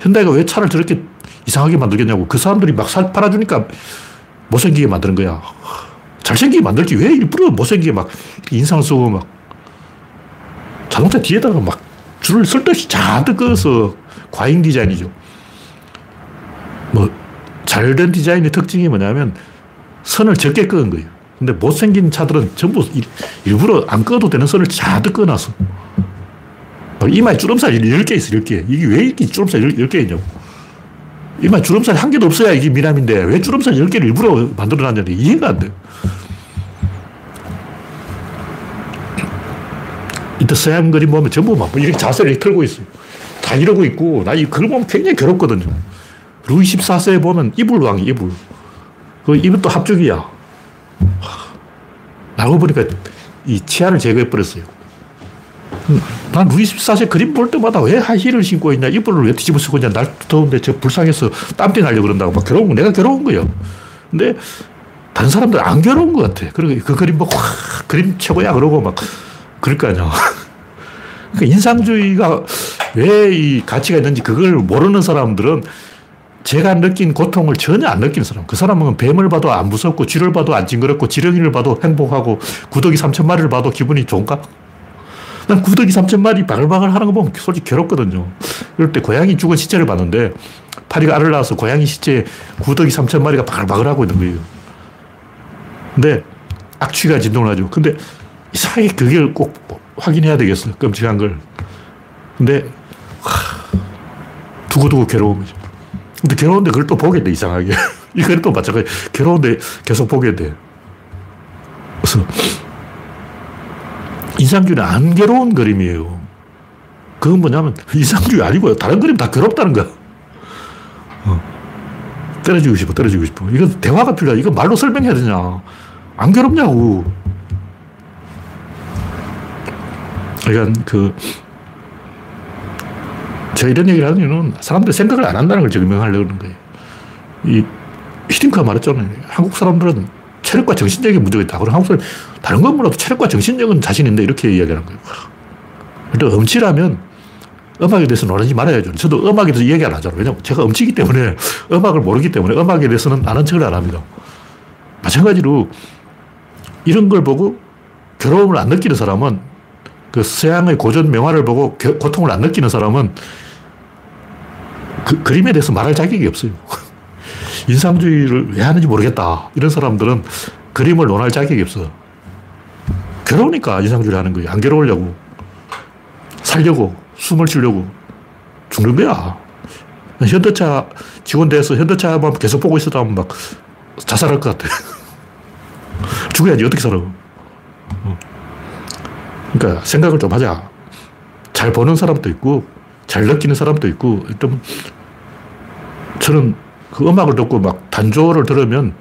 현대가 왜 차를 저렇게 이상하게 만들겠냐고. 그 사람들이 막 사, 팔아주니까 못생기게 만드는 거야. 잘생기게 만들지. 왜 일부러 못생기게 막 인상을 쓰고 막 자동차 뒤에다가 막 줄을 쓸데없이 잔뜩 그어서 과잉 디자인이죠. 뭐, 잘 된 디자인의 특징이 뭐냐면 선을 적게 끄은 거예요. 근데 못생긴 차들은 전부 일부러 안 꺼도 되는 선을 잔뜩 꺼놨어. 이마에 주름살 10개 있어, 10개. 이게 왜 이렇게 주름살 10 개 있냐고. 이마에 주름살 한 개도 없어야 이게 미남인데 왜 주름살 10개를 일부러 만들어 놨냐는 이해가 안 돼. 이때 서양 그림 보면 전부 막 이렇게 자세를 이렇게 털고 있어요. 다 이러고 있고, 나 이 그림 보면 굉장히 괴롭거든요. 루이 14세에 보면 이불왕이 이불. 그또 합죽이야. 나고 보니까 이 치아를 제거해버렸어요. 난 루이 14세 그림 볼 때마다 왜 하이힐을 신고 있냐, 이불을 왜 뒤집어 쓰고 있냐, 날 더운데 저 불쌍해서 땀띠 날려 그런다고 막 괴로운 거, 내가 괴로운 거예요. 근데 다른 사람들 안 괴로운 것 같아. 그리고 그 그림 보고, 와, 그림 최고야. 그러고 막 그럴 거 아니야. 그러니까 인상주의가 왜 이 가치가 있는지 그걸 모르는 사람들은 제가 느낀 고통을 전혀 안 느끼는 사람. 그 사람은 뱀을 봐도 안 무섭고, 쥐를 봐도 안 징그럽고, 지렁이를 봐도 행복하고, 구더기 3천 마리를 봐도 기분이 좋은가? 난 구더기 3천 마리 바글바글 하는 거 보면 솔직히 괴롭거든요. 그럴 때 고양이 죽은 시체를 봤는데, 파리가 알을 낳아서 고양이 시체에 구더기 3천 마리가 바글바글 하고 있는 거예요. 근데 악취가 진동을 하죠. 근데 이상하게 그걸 꼭 확인해야 되겠어. 끔찍한 걸. 근데, 하, 두고두고 괴로운 거죠. 근데 괴로운데 그걸 또 보게 돼, 이상하게. 이건 또 마찬가지. 괴로운데 계속 보게 돼. 그래서, 인상주의는 안 괴로운 그림이에요. 그건 뭐냐면, 인상주의 아니고요. 다른 그림 다 괴롭다는 거야. 어. 떨어지고 싶어, 떨어지고 싶어. 이건 대화가 필요해. 이거 말로 설명해야 되냐. 안 괴롭냐고. 그러니까 그, 제가 이런 얘기를 하는 이유는 사람들이 생각을 안 한다는 걸 증명하려고 하는 거예요. 이 히딩크가 말했잖아요. 한국 사람들은 체력과 정신적인 문제가 있다. 그럼 한국 사람 다른 건 몰라도 체력과 정신적인 자신인데 이렇게 이야기하는 거예요. 근데 음치라면 음악에 대해서 논하지 말아야죠. 저도 음악에 대해서 이야기 안 하잖아요. 왜냐면 제가 음치기 때문에 음악을 모르기 때문에 음악에 대해서는 아는 척을 안 합니다. 마찬가지로 이런 걸 보고 괴로움을 안 느끼는 사람은 그 서양의 고전 명화를 보고 고통을 안 느끼는 사람은 그 그림에 대해서 말할 자격이 없어요. 인상주의를 왜 하는지 모르겠다. 이런 사람들은 그림을 논할 자격이 없어. 괴로우니까 인상주의를 하는 거예요. 안 괴로우려고. 살려고, 숨을 쉬려고 죽는 거야. 현대차 직원 돼서 현대차만 계속 보고 있어도 하면 막 자살할 것 같아. 죽어야지 어떻게 살아. 그러니까 생각을 좀 하자. 잘 보는 사람도 있고, 잘 느끼는 사람도 있고, 일단 저는 그 음악을 듣고 막 단조를 들으면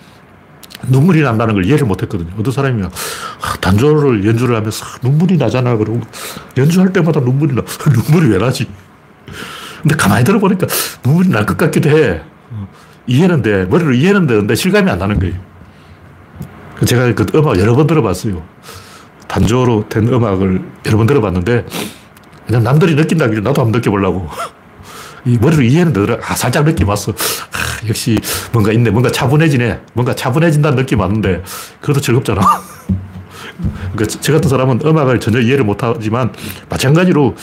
눈물이 난다는 걸 이해를 못 했거든요. 어떤 사람이 아, 단조를 연주를 하면서 눈물이 나잖아. 그러고 연주할 때마다 눈물이 나. 눈물이 왜 나지? 근데 가만히 들어보니까 눈물이 날 것 같기도 해. 이해는 돼. 머리로 이해는 되는데 실감이 안 나는 거예요. 제가 그 음악 여러 번 들어봤어요. 단조로 된 음악을 여러 번 들어봤는데, 그냥 남들이 느낀다길래 나도 한번 느껴보려고. 이 머리로 이해는 되더라. 아, 살짝 느낌 왔어. 아, 역시 뭔가 있네. 뭔가 차분해지네. 뭔가 차분해진다는 느낌 왔는데, 그것도 즐겁잖아. 그러니까 저 같은 사람은 음악을 전혀 이해를 못하지만, 마찬가지로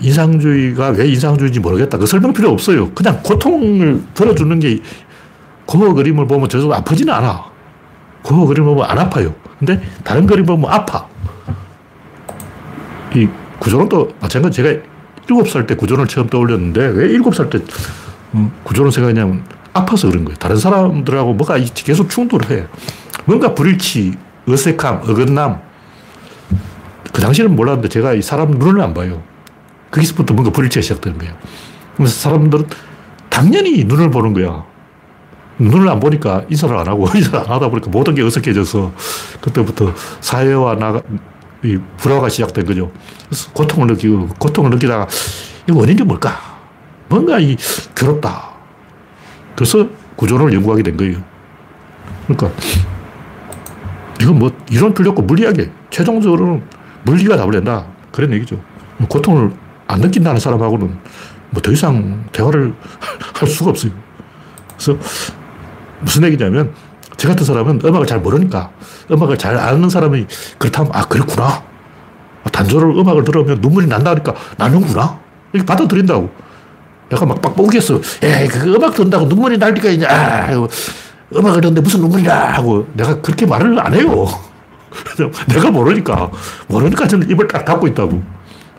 인상주의가 왜 인상주의인지 모르겠다. 그 설명 필요 없어요. 그냥 고통을 들어주는 게, 그 그림을 보면 저도 아프지는 않아. 그 그림을 보면 안 아파요. 근데 다른 그림 보면 아파. 이 구조는 또 마찬가지. 제가 7살 때 구조를 처음 떠올렸는데 왜 7살 때 음, 구조를 생각하냐면 아파서 그런 거예요. 다른 사람들하고 뭐가 계속 충돌을 해. 뭔가 불일치, 어색함, 어긋남. 그 당시에는 몰랐는데 제가 이 사람 눈을 안 봐요. 거기서부터 뭔가 불일치가 시작되는 거예요. 그래서 사람들은 당연히 눈을 보는 거야. 눈을 안 보니까 인사를 안 하고 인사를 안 하다 보니까 모든 게 어색해져서 그때부터 사회와 나가, 이 불화가 시작된 거죠. 고통을 느끼고 고통을 느끼다가 이 원인이 뭘까? 뭔가 이 괴롭다. 그래서 구조론을 연구하게 된 거예요. 그러니까 이건 뭐 이론 없고 물리학에 최종적으로는 물리가 답을 낸다. 그런 얘기죠. 고통을 안 느낀다는 사람하고는 뭐 더 이상 대화를 할 수가 없어요. 그래서 무슨 얘기냐면 저 같은 사람은 음악을 잘 모르니까 음악을 잘 아는 사람이 그렇다면 아 그렇구나. 단조를 음악을 들으면 눈물이 난다니까 나는구나. 이렇게 받아들인다고. 내가 막 빡빡우겠어. 에이 그 음악 듣는다고 눈물이 날 리가 있냐. 아, 음악을 듣는데 무슨 눈물이야 하고 내가 그렇게 말을 안 해요. 내가 모르니까. 모르니까 저는 입을 딱 닫고 있다고.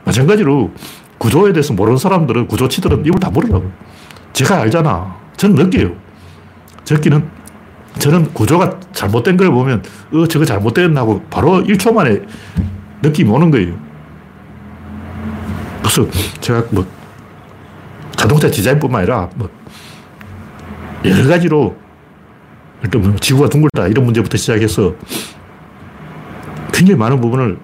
마찬가지로 구조에 대해서 모르는 사람들은 구조치들은 입을 다 모르라고. 제가 알잖아. 저는 느껴요. 적기는 저는 구조가 잘못된 걸 보면, 어, 저거 잘못됐나고 바로 1초 만에 느낌이 오는 거예요. 그래서 제가 뭐 자동차 디자인뿐만 아니라 뭐 여러 가지로 일단 뭐 지구가 둥글다 이런 문제부터 시작해서 굉장히 많은 부분을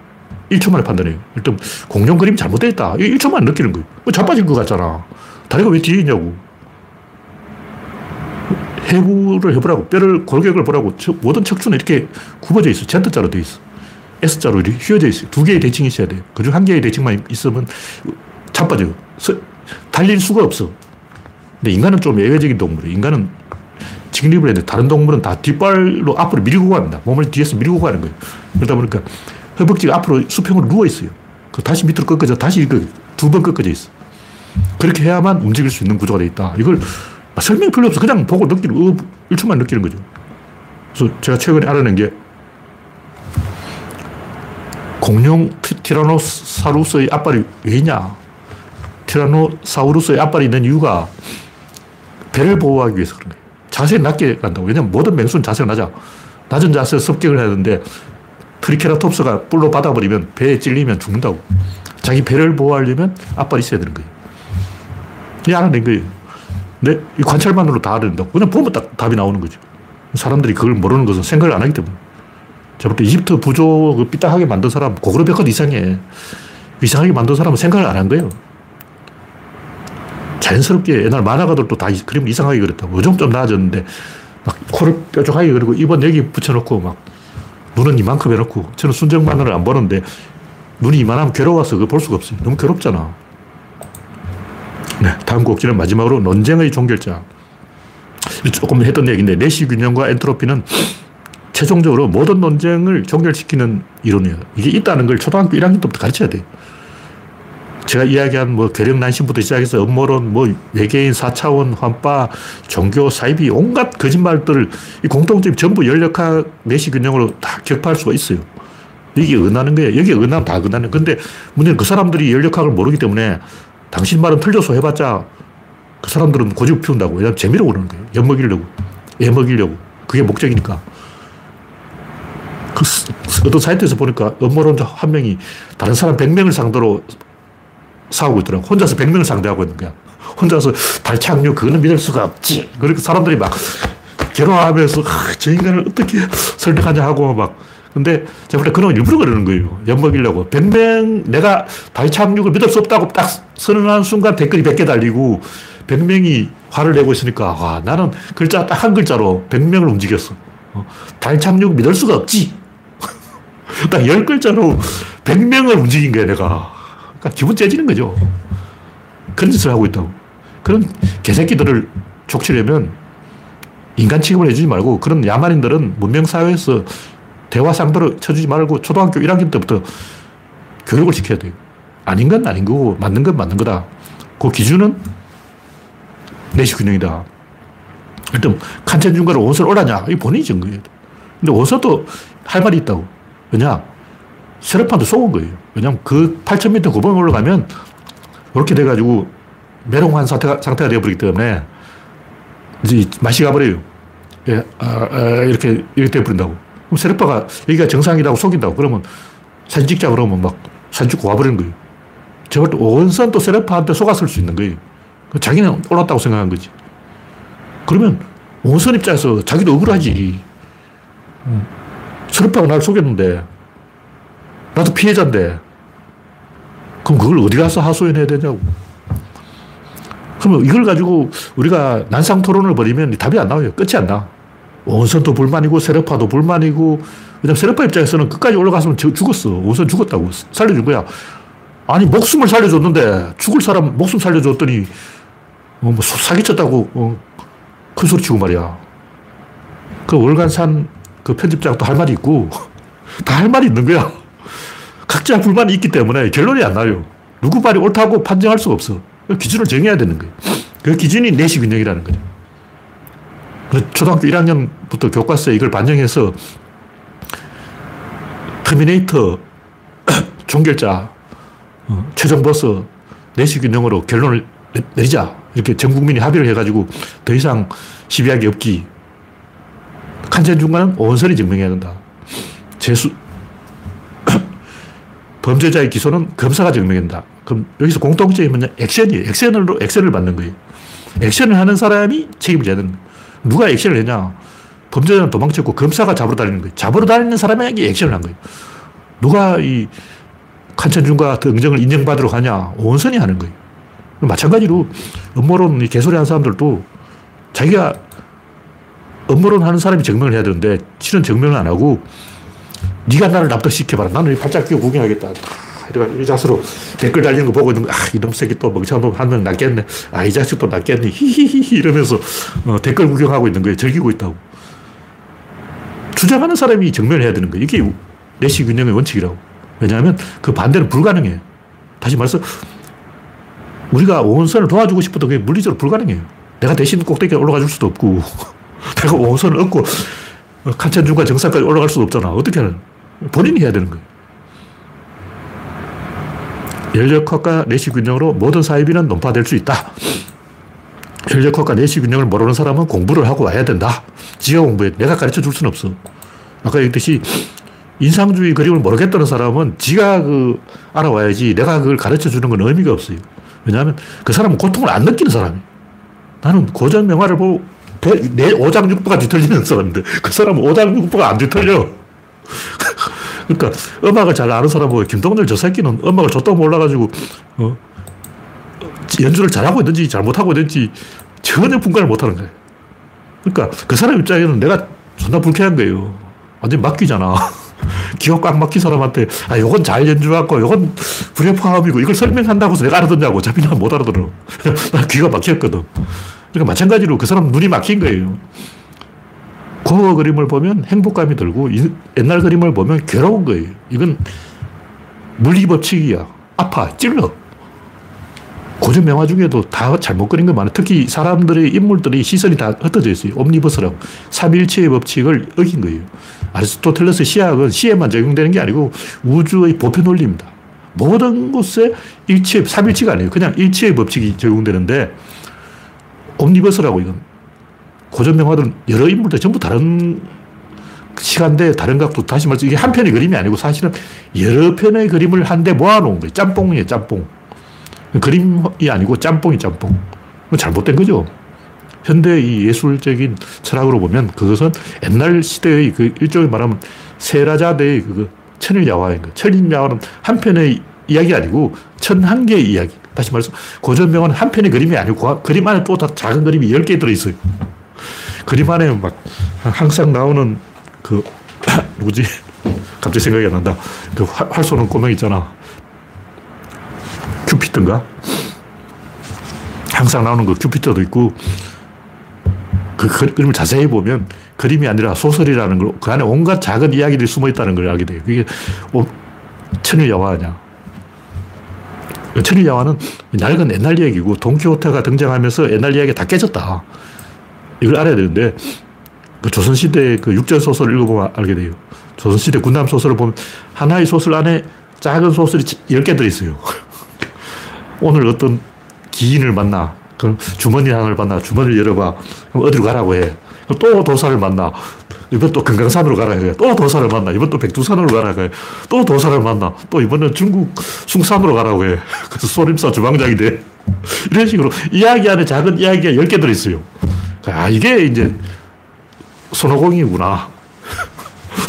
1초 만에 판단해요. 일단 공룡 그림이 잘못되어 있다. 1초 만에 느끼는 거예요. 뭐 자빠진 것 같잖아. 다리가 왜 뒤에 있냐고. 해부를 해보라고. 뼈를, 골격을 보라고. 모든 척추는 이렇게 굽어져 있어. Z자로 돼 있어. S자로 이렇게 휘어져 있어. 두 개의 대칭이 있어야 돼. 그중 한 개의 대칭만 있으면 자빠져. 달릴 수가 없어. 근데 인간은 좀 예외적인 동물이에요. 인간은 직립을 했는데 다른 동물은 다 뒷발로 앞으로 밀고 갑니다. 몸을 뒤에서 밀고 가는 거예요. 그러다 보니까 허벅지가 앞으로 수평으로 누워 있어요. 그 다시 밑으로 꺾어져 다시 두번 꺾어져 있어. 그렇게 해야만 움직일 수 있는 구조가 돼 있다. 이걸 설명 필요 없어. 그냥 보고 느끼는, 어, 1초만 느끼는 거죠. 그래서 제가 최근에 알아낸 게 공룡 티 라노사우루스의 앞발이 왜 있냐. 티라노사우루스의 앞발이 있는 이유가 배를 보호하기 위해서 그런 거예요. 자세히 낮게 간다고. 왜냐면 모든 맹수는 자세가 낮아. 낮은 자세에서 습격을 해야 되는데 트리케라톱스가 뿔로 받아버리면 배에 찔리면 죽는다고. 자기 배를 보호하려면 앞발이 있어야 되는 거예요. 이 알아낸 거예요. 근데 이 관찰만으로 다 알아낸다고. 그냥 보면 딱 답이 나오는 거죠. 사람들이 그걸 모르는 것은 생각을 안 하기 때문에. 제가 볼때 이집트 부조 그 삐딱하게 만든 사람, 고구려 백화도 이상해. 이상하게 만든 사람은 생각을 안 한 거예요. 자연스럽게 옛날 만화가들도 다 그림 이상하게 그렸다고. 요즘 좀 나아졌는데, 막 코를 뾰족하게 그리고 입은 여기 붙여놓고, 막 눈은 이만큼 해놓고, 저는 순정 만화를 안 보는데, 눈이 이만하면 괴로워서 그걸 볼 수가 없어요. 너무 괴롭잖아. 네, 다음 곡지는 마지막으로 논쟁의 종결자. 조금 했던 얘기인데, 내시 균형과 엔트로피는 최종적으로 모든 논쟁을 종결시키는 이론이에요. 이게 있다는 걸 초등학교 1학년 때부터 가르쳐야 돼요. 제가 이야기한 뭐 괴력 난신부터 시작해서 음모론, 뭐 외계인 4차원 환파, 종교 사이비 온갖 거짓말들을 이 공통점이 전부 연력학 내시 균형으로 다 격파할 수가 있어요. 이게 은하는 거예요. 여기 은하면 다 은하는 근데 문제는 그 사람들이 연력학을 모르기 때문에 당신 말은 틀려서 해봤자 그 사람들은 고집 피운다고. 왜냐면 재미로 그러는 거예요. 엿먹이려고. 애먹이려고. 그게 목적이니까. 그 어떤 사이트에서 보니까 음모론자 한 명이 다른 사람 100명을 상대로 싸우고 있더라고. 혼자서 100명을 상대하고 있는 거야. 혼자서 달 착륙, 그거는 믿을 수가 없지. 그러니까 사람들이 막 결혼하면서 아, 저 인간을 어떻게 설득하냐 하고 막 근데 제가 볼때 그런 일부러 그러는 거예요. 엿먹이려고. 100명, 내가 달 착륙을 믿을 수 없다고 딱 선언하는 순간 댓글이 100개 달리고 100명이 화를 내고 있으니까 와, 나는 글자 딱 한 글자로 100명을 움직였어. 어, 달 착륙 믿을 수가 없지. 딱 10글자로 100명을 움직인 거야, 내가. 그러니까 기분 째지는 거죠. 그런 짓을 하고 있다고. 그런 개새끼들을 족치려면 인간 취급을 해주지 말고 그런 야만인들은 문명사회에서 대화 상대로 쳐주지 말고 초등학교 1학년 때부터 교육을 시켜야 돼요. 아닌 건 아닌 거고 맞는 건 맞는 거다. 그 기준은 내시 균형이다. 일단 칸첸 중간에 원서를 오라냐? 이 본인이 준 거예요. 근데 원서도 할 말이 있다고. 왜냐? 세르판도 속은 거예요. 왜냐면 그 8,000m 고봉에 올라가면 이렇게 돼가지고 메롱한 상태가, 상태가 되어버리기 때문에 이제 맛이 가버려요. 예, 아, 아, 이렇게, 이렇게 돼버린다고. 그럼 세르파가 여기가 정상이라고 속인다고. 그러면 사진 찍자 그러면 막 사진 찍고 와버리는 거예요. 저걸 또 원선 또 세르파한테 속았을 수 있는 거예요. 자기는 옳았다고 생각한 거지. 그러면 원선 입장에서 자기도 억울하지. 세르파가 날 속였는데 나도 피해자인데. 그럼 그걸 어디 가서 하소연해야 되냐고. 그러면 이걸 가지고 우리가 난상 토론을 벌이면 답이 안 나와요. 끝이 안 나. 원선도 불만이고 세력파도 불만이고 왜냐면 세력파 입장에서는 끝까지 올라갔으면 죽었어. 원선 죽었다고. 살려준 거야. 아니, 목숨을 살려줬는데 죽을 사람 목숨 살려줬더니 어, 뭐 사기쳤다고 어, 큰 소리 치고 말이야. 그 월간산 그 편집장도 할 말이 있고 다 할 말이 있는 거야. 각자 불만이 있기 때문에 결론이 안 나요. 누구 말이 옳다고 판정할 수가 없어. 기준을 정해야 되는 거예요. 그 기준이 내시 균형이라는 거죠. 초등학교 1학년부터 교과서에 이걸 반영해서 터미네이터, 종결자, 어, 최종 보스, 내시 균형으로 결론을 내리자. 이렇게 전 국민이 합의를 해가지고 더 이상 시비하기 없기. 칸첸 중간은 온선이 증명해야 된다. 재수, 범죄자의 기소는 검사가 증명한다. 그럼 여기서 공통점이 뭐냐? 액션이에요. 액션으로, 액션을 받는 거예요. 액션을 하는 사람이 책임을 져야 거예요. 누가 액션을 했냐? 범죄자는 도망쳤고 검사가 잡으러 다니는 거예요. 잡으러 다니는 사람에게 액션을 한 거예요. 누가 이 칸천중과 등정을 인정받으러 가냐? 온선이 하는 거예요. 마찬가지로 음모론 개소리 하는 사람들도 자기가 음모론 하는 사람이 증명을 해야 되는데 실은 증명을 안 하고 네가 나를 납득시켜봐라. 나는 발짝 끼고 구경하겠다. 이래가 이 자수로 댓글 달리는 거 보고 있는 거, 아, 이놈 새끼 또 멍청한 놈 한 명 낫겠네. 아, 이 자식 또 낫겠네. 히히히 이러면서 어, 댓글 구경하고 있는 거예요. 즐기고 있다고. 주장하는 사람이 증명을 해야 되는 거예요. 이게 내시 균형의 원칙이라고. 왜냐하면 그 반대는 불가능해요. 다시 말해서 우리가 오선을 도와주고 싶어도 그게 물리적으로 불가능해요. 내가 대신 꼭대기에 올라가 줄 수도 없고 내가 오선을 얻고 칸천 중간 정상까지 올라갈 수도 없잖아. 어떻게 하는 본인이 해야 되는 거예요. 연력학과 내시 균형으로 모든 사이비는 논파될 수 있다. 연력학과 내시 균형을 모르는 사람은 공부를 하고 와야 된다. 지가 공부해. 내가 가르쳐 줄 수는 없어. 아까 얘기했듯이 인상주의 그림을 모르겠다는 사람은 지가 그 알아와야지 내가 그걸 가르쳐 주는 건 의미가 없어요. 왜냐하면 그 사람은 고통을 안 느끼는 사람이 나는 고전 명화를 보고 내 오장육부가 뒤틀리는 사람인데 그 사람은 오장육부가 안 뒤틀려. 그러니까 음악을 잘 아는 사람은 김동렬 저 새끼는 음악을 줬다고 몰라가지고 어? 연주를 잘하고 있는지 잘못하고 있는지 전혀 분간을 못하는 거예요. 그러니까 그 사람 입장에는 내가 존나 불쾌한 거예요. 완전 맡기잖아. 기억 꽉 막힌 사람한테 아 요건 잘 연주하고 요건 불협화음이고 이걸 설명한다고 해서 내가 알아듣냐고 어차피 난 못 알아들어. 나 귀가 막혔거든. 그러니까 마찬가지로 그 사람 눈이 막힌 거예요. 그 그림을 보면 행복감이 들고 옛날 그림을 보면 괴로운 거예요. 이건 물리 법칙이야. 아파, 찔러. 고전 명화 중에도 다 잘못 그린 거 많아요. 특히 사람들의 인물들이 시선이 다 흩어져 있어요. 옴니버스라고. 삼일체의 법칙을 어긴 거예요. 아리스토텔레스 시학은 시에만 적용되는 게 아니고 우주의 보편 원리입니다. 모든 곳에 일체, 삼일치가 아니에요. 그냥 일체의 법칙이 적용되는데 옴니버스라고 이건 고전 명화들은 여러 인물들 전부 다른 시간대 다른 각도 다시 말해서 이게 한 편의 그림이 아니고 사실은 여러 편의 그림을 한데 모아놓은 거예요. 짬뽕이에요, 짬뽕. 그림이 아니고 짬뽕이 짬뽕. 잘못된 거죠. 현대 이 예술적인 철학으로 보면 그것은 옛날 시대의 그 일종의 말하면 세라자대의 그 천일야화인 거. 천일야화는 한 편의 이야기 아니고 천한 개의 이야기. 다시 말해서 고전명화는 한 편의 그림이 아니고 그림 안에 또 다 작은 그림이 10개 들어있어요. 그림 안에 막 항상 나오는 그 누구지? 갑자기 생각이 안 난다. 그활 쏘는 꼬맹 있잖아. 큐피트인가? 항상 나오는 그 큐피트도 있고, 그 그림을 자세히 보면 그림이 아니라 소설이라는 걸, 그 안에 온갖 작은 이야기들이 숨어 있다는 걸 알게 돼요. 그게 천일야화냐. 천일야화는 낡은 옛날 이야기고, 돈키호테가 등장하면서 옛날 이야기가 다 깨졌다. 이걸 알아야 되는데, 그 조선시대 그 육전 소설을 읽어보면 알게 돼요. 조선시대 군남 소설을 보면 하나의 소설 안에 작은 소설이 10개 들어있어요. 오늘 어떤 기인을 만나. 그럼 주머니 하나를 만나. 주머니를 열어봐. 그럼 어디로 가라고 해. 또 도사를 만나. 이번 또 금강산으로 가라 해. 또 도사를 만나. 이번 또 백두산으로 가라고 해. 또 도사를 만나. 또 이번엔 중국 숭산으로 가라고 해. 그래서 소림사 주방장이 돼. 이런 식으로 이야기 안에 작은 이야기가 10개 들어있어요. 아, 이게 이제 손오공이구나.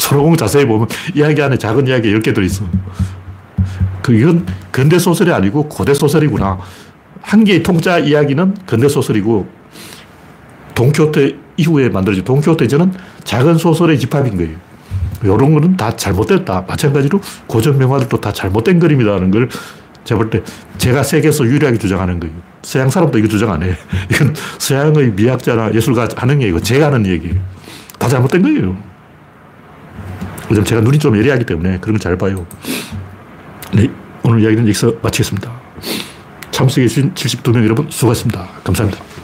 손오공 자세히 보면 이야기 안에 작은 이야기 10개 들어있어. 그 이건 근대 소설이 아니고 고대 소설이구나. 한 개의 통짜 이야기는 근대 소설이고 동키호테 이후에 만들어진 동키호테전은 작은 소설의 집합인 거예요. 이런 거는 다 잘못됐다. 마찬가지로 고전 명화들도 다 잘못된 그림이라는 걸 제가 볼 때 제가 세계에서 유일하게 주장하는 거예요. 서양 사람도 이거 주장 안 해. 이건 서양의 미학자나 예술가 하는 얘기고 제가 하는 얘기예요. 다 잘못된 거예요. 요즘 제가 눈이 좀 예리하기 때문에 그런 걸 잘 봐요. 네, 오늘 이야기는 여기서 마치겠습니다. 참석해주신 72명 여러분 수고하셨습니다. 감사합니다.